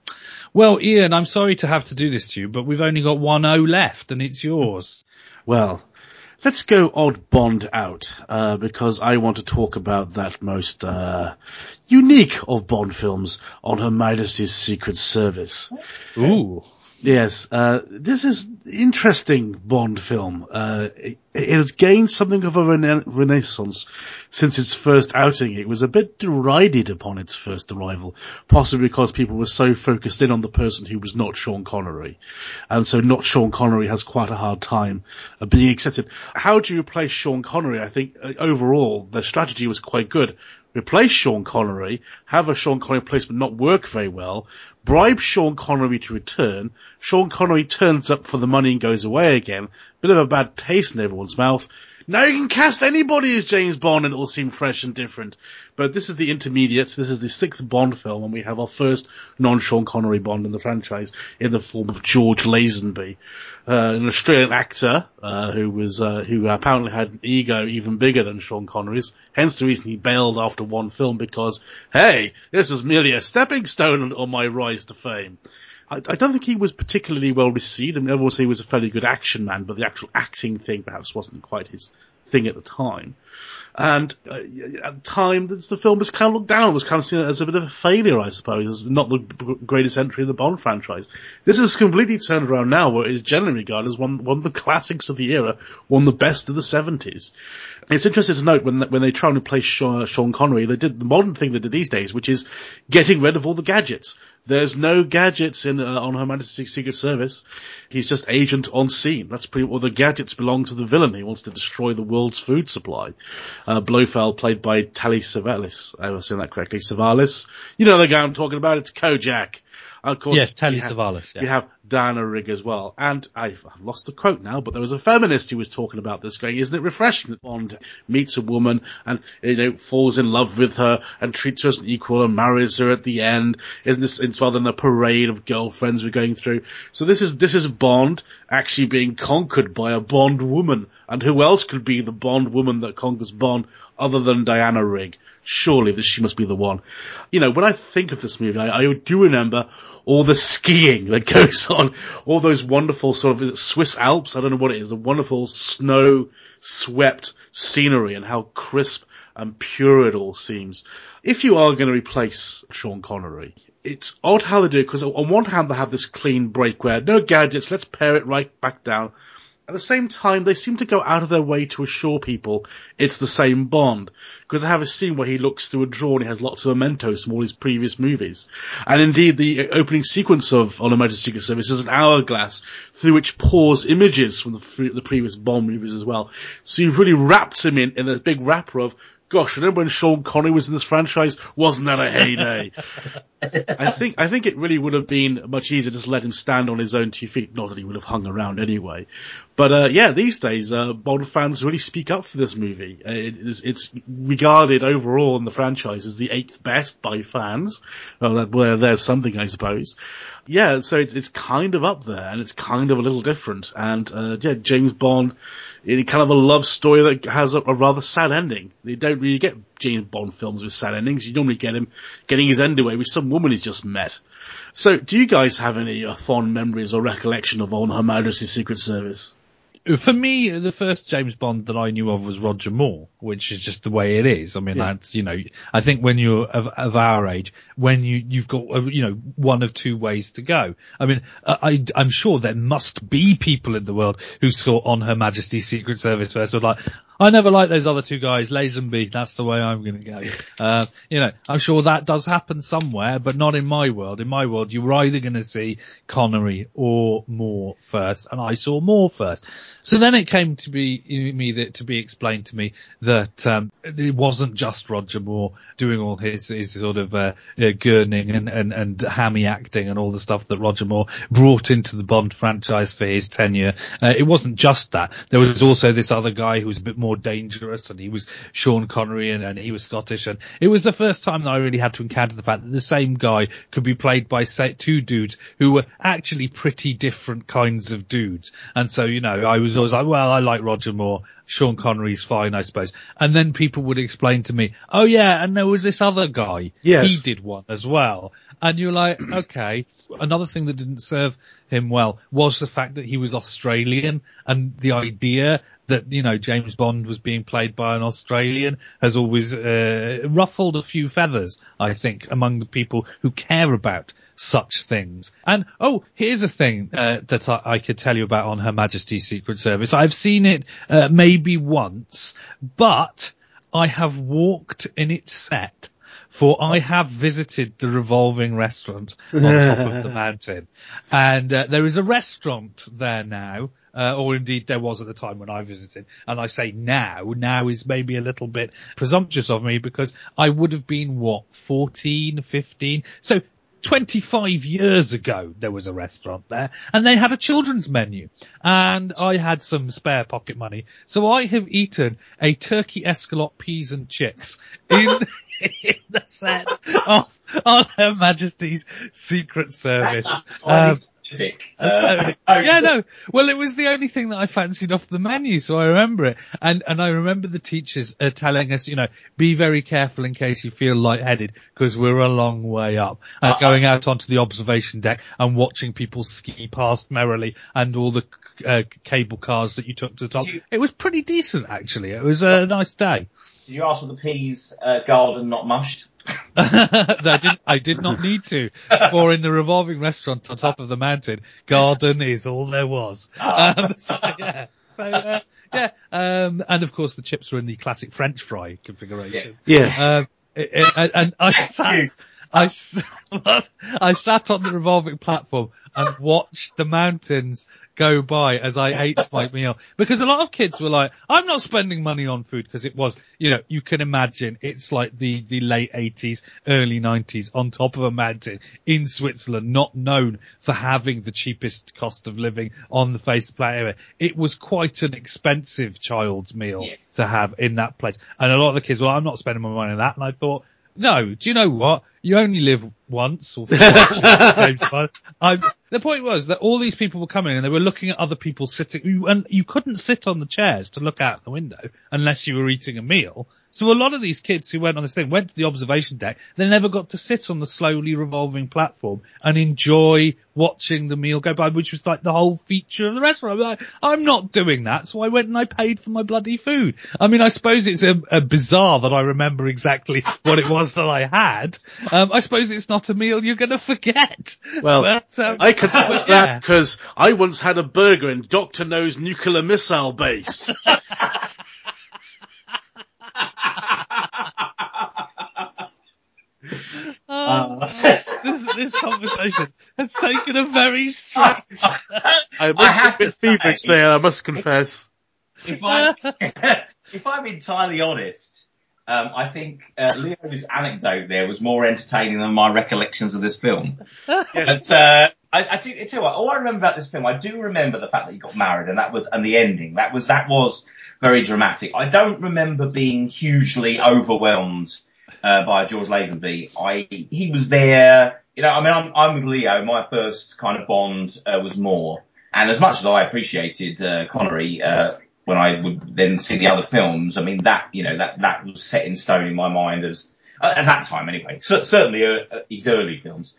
Well, Ian, I'm sorry to have to do this to you, but we've only got one O left and it's yours. Well, let's go odd Bond out, uh, because I want to talk about that most, uh, unique of Bond films on Her Majesty's Secret Service. Ooh. Yes, uh, this is interesting Bond film. Uh, it, it, has gained something of a rena- renaissance since its first outing. It was a bit derided upon its first arrival, possibly because people were so focused in on the person who was not Sean Connery. And so not Sean Connery has quite a hard time of being accepted. How do you replace Sean Connery? I think uh, overall the strategy was quite good replace Sean Connery, have a Sean Connery replacement not work very well, bribe Sean Connery to return, Sean Connery turns up for the money and goes away again, bit of a bad taste in everyone's mouth, now you can cast anybody as James Bond and it will seem fresh and different. But this is the intermediate. This is the sixth Bond film and we have our first non-Sean Connery Bond in the franchise in the form of George Lazenby, uh, an Australian actor, uh, who was, uh, who apparently had an ego even bigger than Sean Connery's. Hence the reason he bailed after one film because, hey, this was merely a stepping stone on my rise to fame. I, I, don't think he was particularly well received. I mean, everyone say he was a fairly good action man, but the actual acting thing perhaps wasn't quite his thing at the time. And uh, at the time, the, the film was kind of looked down, was kind of seen as a bit of a failure, I suppose, as not the greatest entry in the Bond franchise. This is completely turned around now, where it is generally regarded as one, one of the classics of the era, one of the best of the 70s. It's interesting to note when, when they try and replace Sean, Sean Connery, they did the modern thing they did these days, which is getting rid of all the gadgets. There's no gadgets in uh, on Her Majesty's Secret Service. He's just agent on scene. That's pretty. Well, the gadgets belong to the villain. He wants to destroy the world's food supply. Uh, Blofeld, played by Telly Savalas. I was saying that correctly. Savalas. You know the guy I'm talking about. It's Kojak. Of course, Yes, Telly Savalas. Yeah. We have Diana Rigg as well. And I've, I've lost the quote now, but there was a feminist who was talking about this going, isn't it refreshing that Bond meets a woman and, you know, falls in love with her and treats her as an equal and marries her at the end? Isn't this, it's rather than a parade of girlfriends we're going through? So this is, this is Bond actually being conquered by a Bond woman. And who else could be the Bond woman that conquers Bond other than Diana Rigg? Surely she must be the one. You know, when I think of this movie, I, I do remember all the skiing that goes on, all those wonderful sort of Swiss Alps. I don't know what it is. The wonderful snow swept scenery and how crisp and pure it all seems. If you are going to replace Sean Connery, it's odd how they do it because on one hand they have this clean break where no gadgets, let's pare it right back down. At the same time, they seem to go out of their way to assure people it's the same Bond. Because I have a scene where he looks through a drawer and he has lots of mementos from all his previous movies. And indeed, the uh, opening sequence of On Her Majesty's Secret Service is an hourglass through which pours images from the, the previous Bond movies as well. So you've really wrapped him in, in a big wrapper of, gosh, remember when Sean Connery was in this franchise? Wasn't that a heyday? I think I think it really would have been much easier to just let him stand on his own two feet. Not that he would have hung around anyway. But uh, yeah, these days uh, Bond fans really speak up for this movie. Uh, it is, it's regarded overall in the franchise as the eighth best by fans. Well, there's something, I suppose. Yeah, so it's it's kind of up there, and it's kind of a little different. And uh, yeah, James Bond, in kind of a love story that has a, a rather sad ending. You don't really get James Bond films with sad endings. You normally get him getting his end away with some woman he's just met. So, do you guys have any uh, fond memories or recollection of On Her Majesty's Secret Service? For me, the first James Bond that I knew of was Roger Moore, which is just the way it is. I mean, Yeah. that's, you know, I think when you're of, of our age, when you, you've got, uh, you know, one of two ways to go. I mean, uh, I, I'm sure there must be people in the world who saw on Her Majesty's Secret Service first were like, I never liked those other two guys, Lazenby, that's the way I'm going to go. Uh, you know, I'm sure that does happen somewhere, but not in my world. In my world, you were either going to see Connery or Moore first, and I saw Moore first. So then it came to be me that to be explained to me that um, it wasn't just Roger Moore doing all his his sort of uh, uh, gurning and, and and hammy acting and all the stuff that Roger Moore brought into the Bond franchise for his tenure. Uh, it wasn't just that. There was also this other guy who was a bit more dangerous, and he was Sean Connery, and, and he was Scottish. And it was the first time that I really had to encounter the fact that the same guy could be played by say, two dudes who were actually pretty different kinds of dudes. And so, you know, I was always like, well, I like Roger Moore. Sean Connery's fine, I suppose. And then people would explain to me, oh yeah, and there was this other guy. Yes. He did one as well. And you're like, okay. Another thing that didn't serve him well was the fact that he was Australian and the idea that, you know, James Bond was being played by an Australian has always, uh, ruffled a few feathers, I think, among the people who care about such things. And oh, here's a thing uh, that I, I could tell you about on Her Majesty's Secret Service. I've seen it uh, maybe once, but I have walked in its set. For I have visited the revolving restaurant on top of the mountain, and uh, there is a restaurant there now, uh, or indeed there was at the time when I visited. And I say now, now is maybe a little bit presumptuous of me because I would have been what, 14, 15? So 25 years ago, there was a restaurant there and they had a children's menu and I had some spare pocket money. So I have eaten a turkey escalope peas and chips in, in the set of, of Her Majesty's Secret Service. highly Um, so, Uh, yeah, no. Well, it was the only thing that I fancied off the menu, so I remember it. And and I remember the teachers uh, telling us, you know, be very careful in case you feel lightheaded because we're a long way up. Uh, going out onto the observation deck and watching people ski past merrily and all the uh, cable cars that you took to the top. You- It was pretty decent, actually. It was a nice day. Did you ask for the peas uh, garden not mushed? I did I did not need to. For in the revolving restaurant on top of the mountain, garden is all there was. Um, so, yeah. So, uh, yeah. Um, and of course the chips were in the classic French fry configuration. Yes. Um, it- it- and I sat, I, I sat on the revolving platform and watched the mountains go by as I ate my meal. Because a lot of kids were like, I'm not spending money on food because it was, you know, you can imagine it's like the, the late 80s, early 90s on top of a mountain in Switzerland, not known for having the cheapest cost of living on the face of the planet. It was quite an expensive child's meal Yes. to have in that place. And a lot of the kids, were like, I'm not spending my money on that. And I thought, no, do you know what? You only live once or twice. James Bond. I, the point was that all these people were coming and they were looking at other people sitting, you, and you couldn't sit on the chairs to look out the window unless you were eating a meal. So a lot of these kids who went on this thing went to the observation deck. They never got to sit on the slowly revolving platform and enjoy watching the meal go by, which was like the whole feature of the restaurant. I'm like, I'm not doing that. So I went and I paid for my bloody food. I mean, I suppose it's a, a bizarre that I remember exactly what it was that I had. Um, I suppose it's not a meal you're going to forget. Well, But, um, I can tell but that because I once had a burger in Doctor No's nuclear missile base. Oh, this this conversation has taken a very strange. I'm I have a bit to say- feverish there, I must confess. if I if I'm entirely honest, um, I think uh, Leo's anecdote there was Moore entertaining than my recollections of this film. Yes. But uh, I, I, do, I tell you what, all I remember about this film, I do remember the fact that he got married, and that was and the ending. That was that was very dramatic. I don't remember being hugely overwhelmed uh, by George Lazenby. I he was there. You know, I mean, I'm, I'm with Leo. My first kind of bond uh, was more, and as much as I appreciated uh, Connery. Uh, when I would then see the other films, I mean that you know that that was set in stone in my mind as at that time anyway. So, certainly uh, his early films.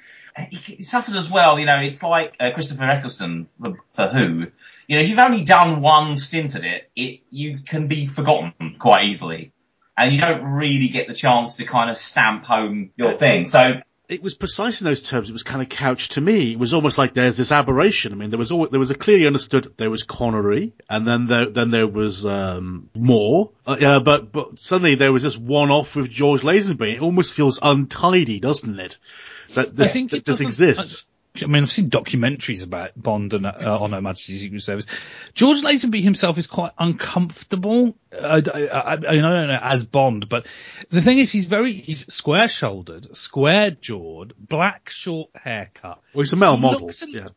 He, he suffers as well. You know, it's like uh, Christopher Eccleston for, for Who. You know, if you've only done one stint at it, it you can be forgotten quite easily, and you don't really get the chance to kind of stamp home your thing. So It was precise in those terms. It was kind of couched to me. It was almost like there's this aberration. I mean, there was always, there was a clearly understood there was Connery, and then there then there was um, Moore. Uh, yeah, but but suddenly there was this one off with George Lazenby. It almost feels untidy, doesn't it? That this, I think that this exists. I mean, I've seen documentaries about Bond and uh, on Her Majesty's Secret Service. George Lazenby himself is quite uncomfortable. Uh, I, I, I don't know as Bond, but the thing is, he's very he's square shouldered, square jawed, black short haircut. Well, he's a male He model. a- yeah.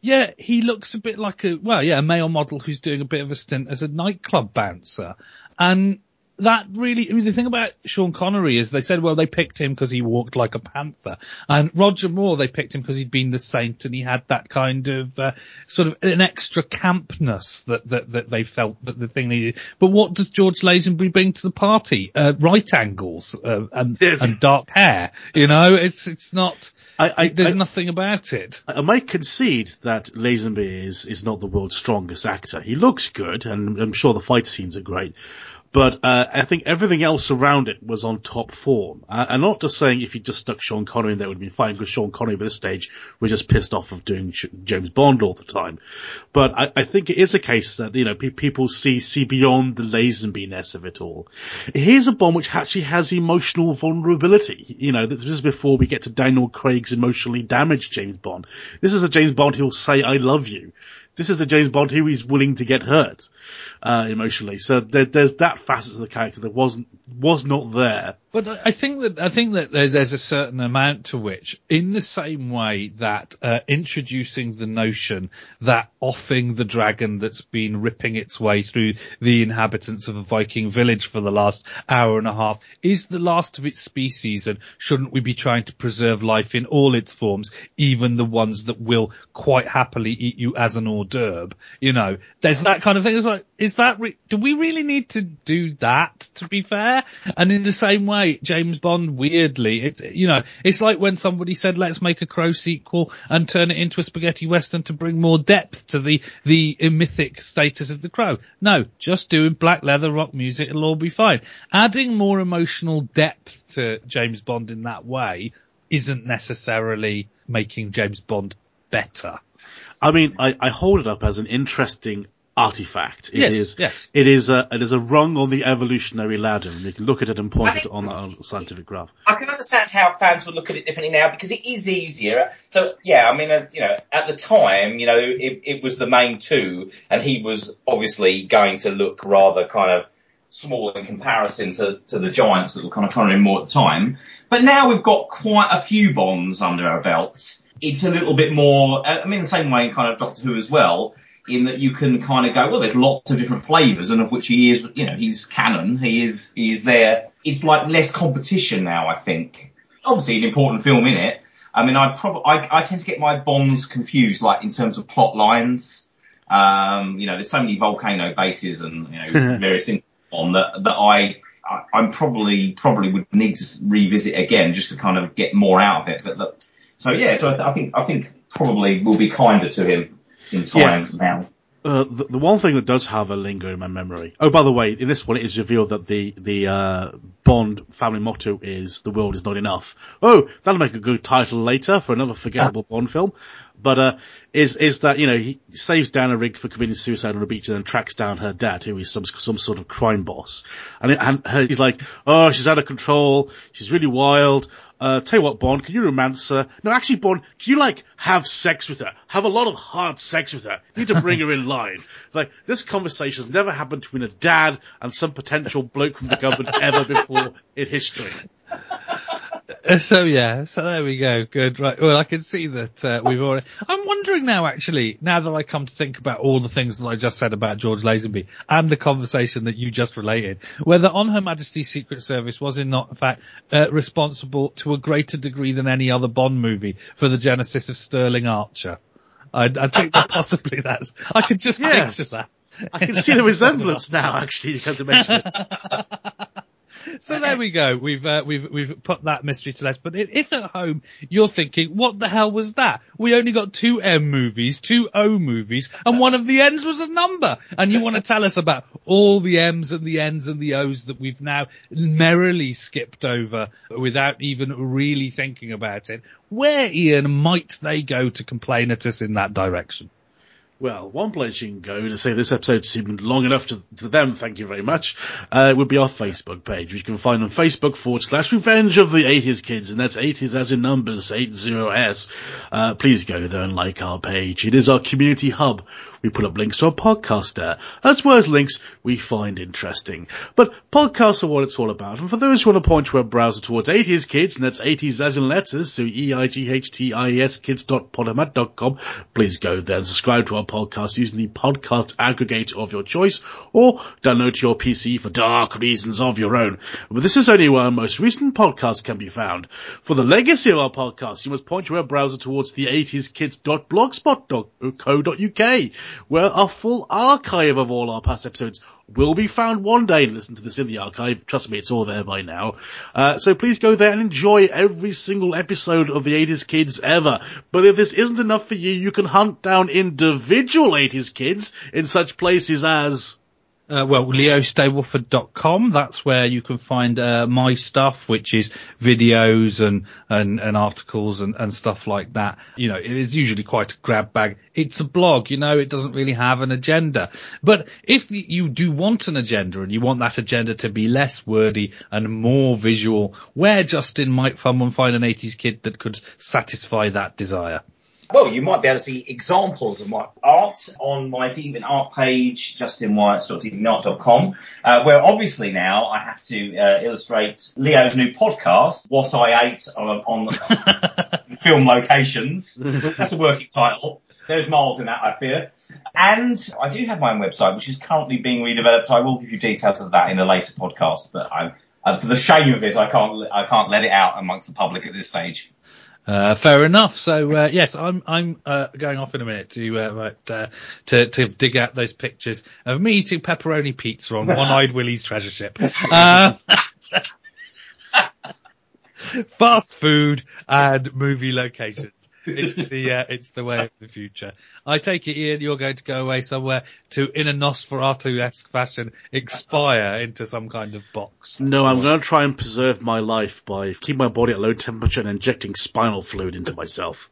Yeah, he looks a bit like a well, yeah, a male model who's doing a bit of a stint as a nightclub bouncer, and that really. I mean, the thing about Sean Connery is they said, well, they picked him because he walked like a panther, and Roger Moore they picked him because he'd been the saint and he had that kind of uh, sort of an extra campness that that that they felt that the thing needed. But what does George Lazenby bring to the party? Uh, right angles uh, and Yes. and dark hair. You know, it's it's not. I, I, There's I, nothing about it. I might concede that Lazenby is, is not the world's strongest actor. He looks good, and I'm sure the fight scenes are great. But uh, I think everything else around it was on top form. Uh, I'm not just saying if you just stuck Sean Connery in there, it would have been fine, because Sean Connery by this stage was just pissed off of doing James Bond all the time. But I, I think it is a case that, you know, pe- people see, see beyond the Lazenby-ness of it all. Here's a Bond which actually has emotional vulnerability. You know, this is before we get to Daniel Craig's emotionally damaged James Bond. This is a James Bond who'll say, I love you. This is a James Bond who is willing to get hurt, uh, emotionally. So there, there's that facet of the character that wasn't, was not there. But I think that I think that there's, there's a certain amount to which, in the same way that uh, introducing the notion that offing the dragon that's been ripping its way through the inhabitants of a Viking village for the last hour and a half is the last of its species, and shouldn't we be trying to preserve life in all its forms, even the ones that will quite happily eat you as an hors d'oeuvre? You know, there's that kind of thing. It's like, is that re- do we really need to do that? To be fair, and in the same way, James Bond weirdly, it's you know, it's like when somebody said, "Let's make a Crow sequel and turn it into a spaghetti western to bring more depth to the the mythic status of the Crow." No, just doing black leather rock music, it'll all be fine. Adding more emotional depth to James Bond in that way isn't necessarily making James Bond better. I mean, I, I hold it up as an interesting artifact. It Yes, is, yes. it is a, it is a rung on the evolutionary ladder and you can look at it and point it on that scientific graph. I can understand how fans would look at it differently now because it is easier. So yeah, I mean, uh, you know, at the time, you know, it, it was the main two, and he was obviously going to look rather kind of small in comparison to, to the giants that were kind of trying to do more at the time. But now we've got quite a few Bonds under our belts. It's a little bit more, uh, I mean, the same way in kind of Doctor Who as well, in that you can kind of go, well, there's lots of different flavours, and of which he is, you know, he's canon, he is, he is there. It's like less competition now, I think. Obviously an important film in it. I mean, I probably, I, I tend to get my Bonds confused, like in terms of plot lines. Um, you know, there's so many volcano bases and, you know, various things on that, that I, I, I'm probably, probably would need to revisit again just to kind of get more out of it. But, but so yeah, so I, I think, I think probably we'll be kinder to him in time Yes. now. Uh, the, the one thing that does have a linger in my memory. Oh, by the way, in this one, it is revealed that the the uh, Bond family motto is "the world is not enough." Oh, that'll make a good title later for another forgettable Bond film. But uh, is is that you know he saves Diana Rigg for committing suicide on a beach and then tracks down her dad, who is some some sort of crime boss, and, it, and her, he's like, "Oh, she's out of control. She's really wild." Uh, tell you what, Bond, can you romance her? No, actually, Bond, can you like have sex with her? Have a lot of hard sex with her. You need to bring her in line. It's like, this conversation's never happened between a dad and some potential bloke from the government ever before in history. So yeah, so there we go. Good, right. Well, I can see that uh, we've already. I'm wondering now, actually, now that I come to think about all the things that I just said about George Lazenby and the conversation that you just related, whether On Her Majesty's Secret Service was in not in fact uh, responsible to a greater degree than any other Bond movie for the genesis of Sterling Archer. I, I think that possibly that's. I could just Yes. picture that. I can see the resemblance now, actually, you come to mention it. So there we go. We've uh, we've we've put that mystery to rest. But if at home you're thinking, what the hell was that? We only got two M movies, two O movies, and one of the N's was a number. And you want to tell us about all the M's and the N's and the O's that we've now merrily skipped over without even really thinking about it. Where, Ian, might they go to complain at us in that direction? Well, one place you can go to say this episode seemed long enough to, to them, thank you very much, uh, would be our Facebook page, which you can find on Facebook forward slash Revenge of the 80s Kids, and that's 80s as in numbers, 80s. Uh, please go there and like our page. It is our community hub. We put up links to our podcast there, as well as links we find interesting. But podcasts are what it's all about, and for those who want to point your web browser towards 80s Kids, and that's 80s as in letters, so E-I-G-H-T-I-E-S kids.podomat.com, please go there and subscribe to our podcast using the podcast aggregator of your choice, or download to your PC for dark reasons of your own. But this is only where our most recent podcasts can be found. For the legacy of our podcast, you must point your web browser towards the 80skids.blogspot.co.uk, where our full archive of all our past episodes will be found one day. and Listen to this in the archive. Trust me, it's all there by now. Uh, so please go there and enjoy every single episode of the 80s Kids ever. But if this isn't enough for you, you can hunt down individual 80s Kids in such places as Uh, well, leostableford.com. That's where you can find uh, my stuff, which is videos and and, and articles and, and stuff like that. You know, it is usually quite a grab bag. It's a blog, you know, it doesn't really have an agenda. But if you do want an agenda and you want that agenda to be less wordy and more visual, where Justin might someone find an 80s kid that could satisfy that desire? Well, you might be able to see examples of my art on my Deviant Art page, justinwyatt.deviantart.com, uh, where obviously now I have to uh, illustrate Leo's new podcast, What I Ate on, on film locations. That's a working title. There's miles in that, I fear. And I do have my own website, which is currently being redeveloped. I will give you details of that in a later podcast, but I, uh, for the shame of it, I can't, I can't let it out amongst the public at this stage. Uh, fair enough. So uh, yes, I'm I'm uh, going off in a minute to uh, uh, to to dig out those pictures of me eating pepperoni pizza on One-Eyed Willie's treasure ship. Uh, fast food and movie locations. It's the uh, it's the way of the future. I take it, Ian, you're going to go away somewhere to, in a Nosferatu-esque fashion, expire into some kind of box. No, I'm going to try and preserve my life by keeping my body at low temperature and injecting spinal fluid into myself.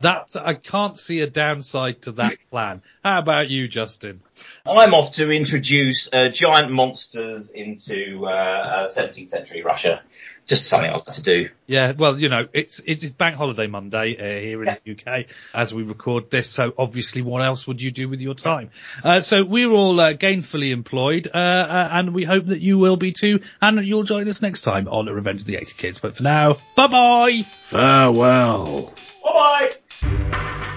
That I can't see a downside to that plan. How about you, Justin? I'm off to introduce uh, giant monsters into uh, uh, 17th century Russia. Just something I've got to do. Yeah, well, you know, it's it's Bank Holiday Monday uh, here in the UK as we record this. So obviously, what else would you do with your time? Uh, so we're all uh, gainfully employed, uh, uh, and we hope that you will be too, and you'll join us next time on Revenge of the 80 Kids. But for now, bye bye. Farewell. Bye bye.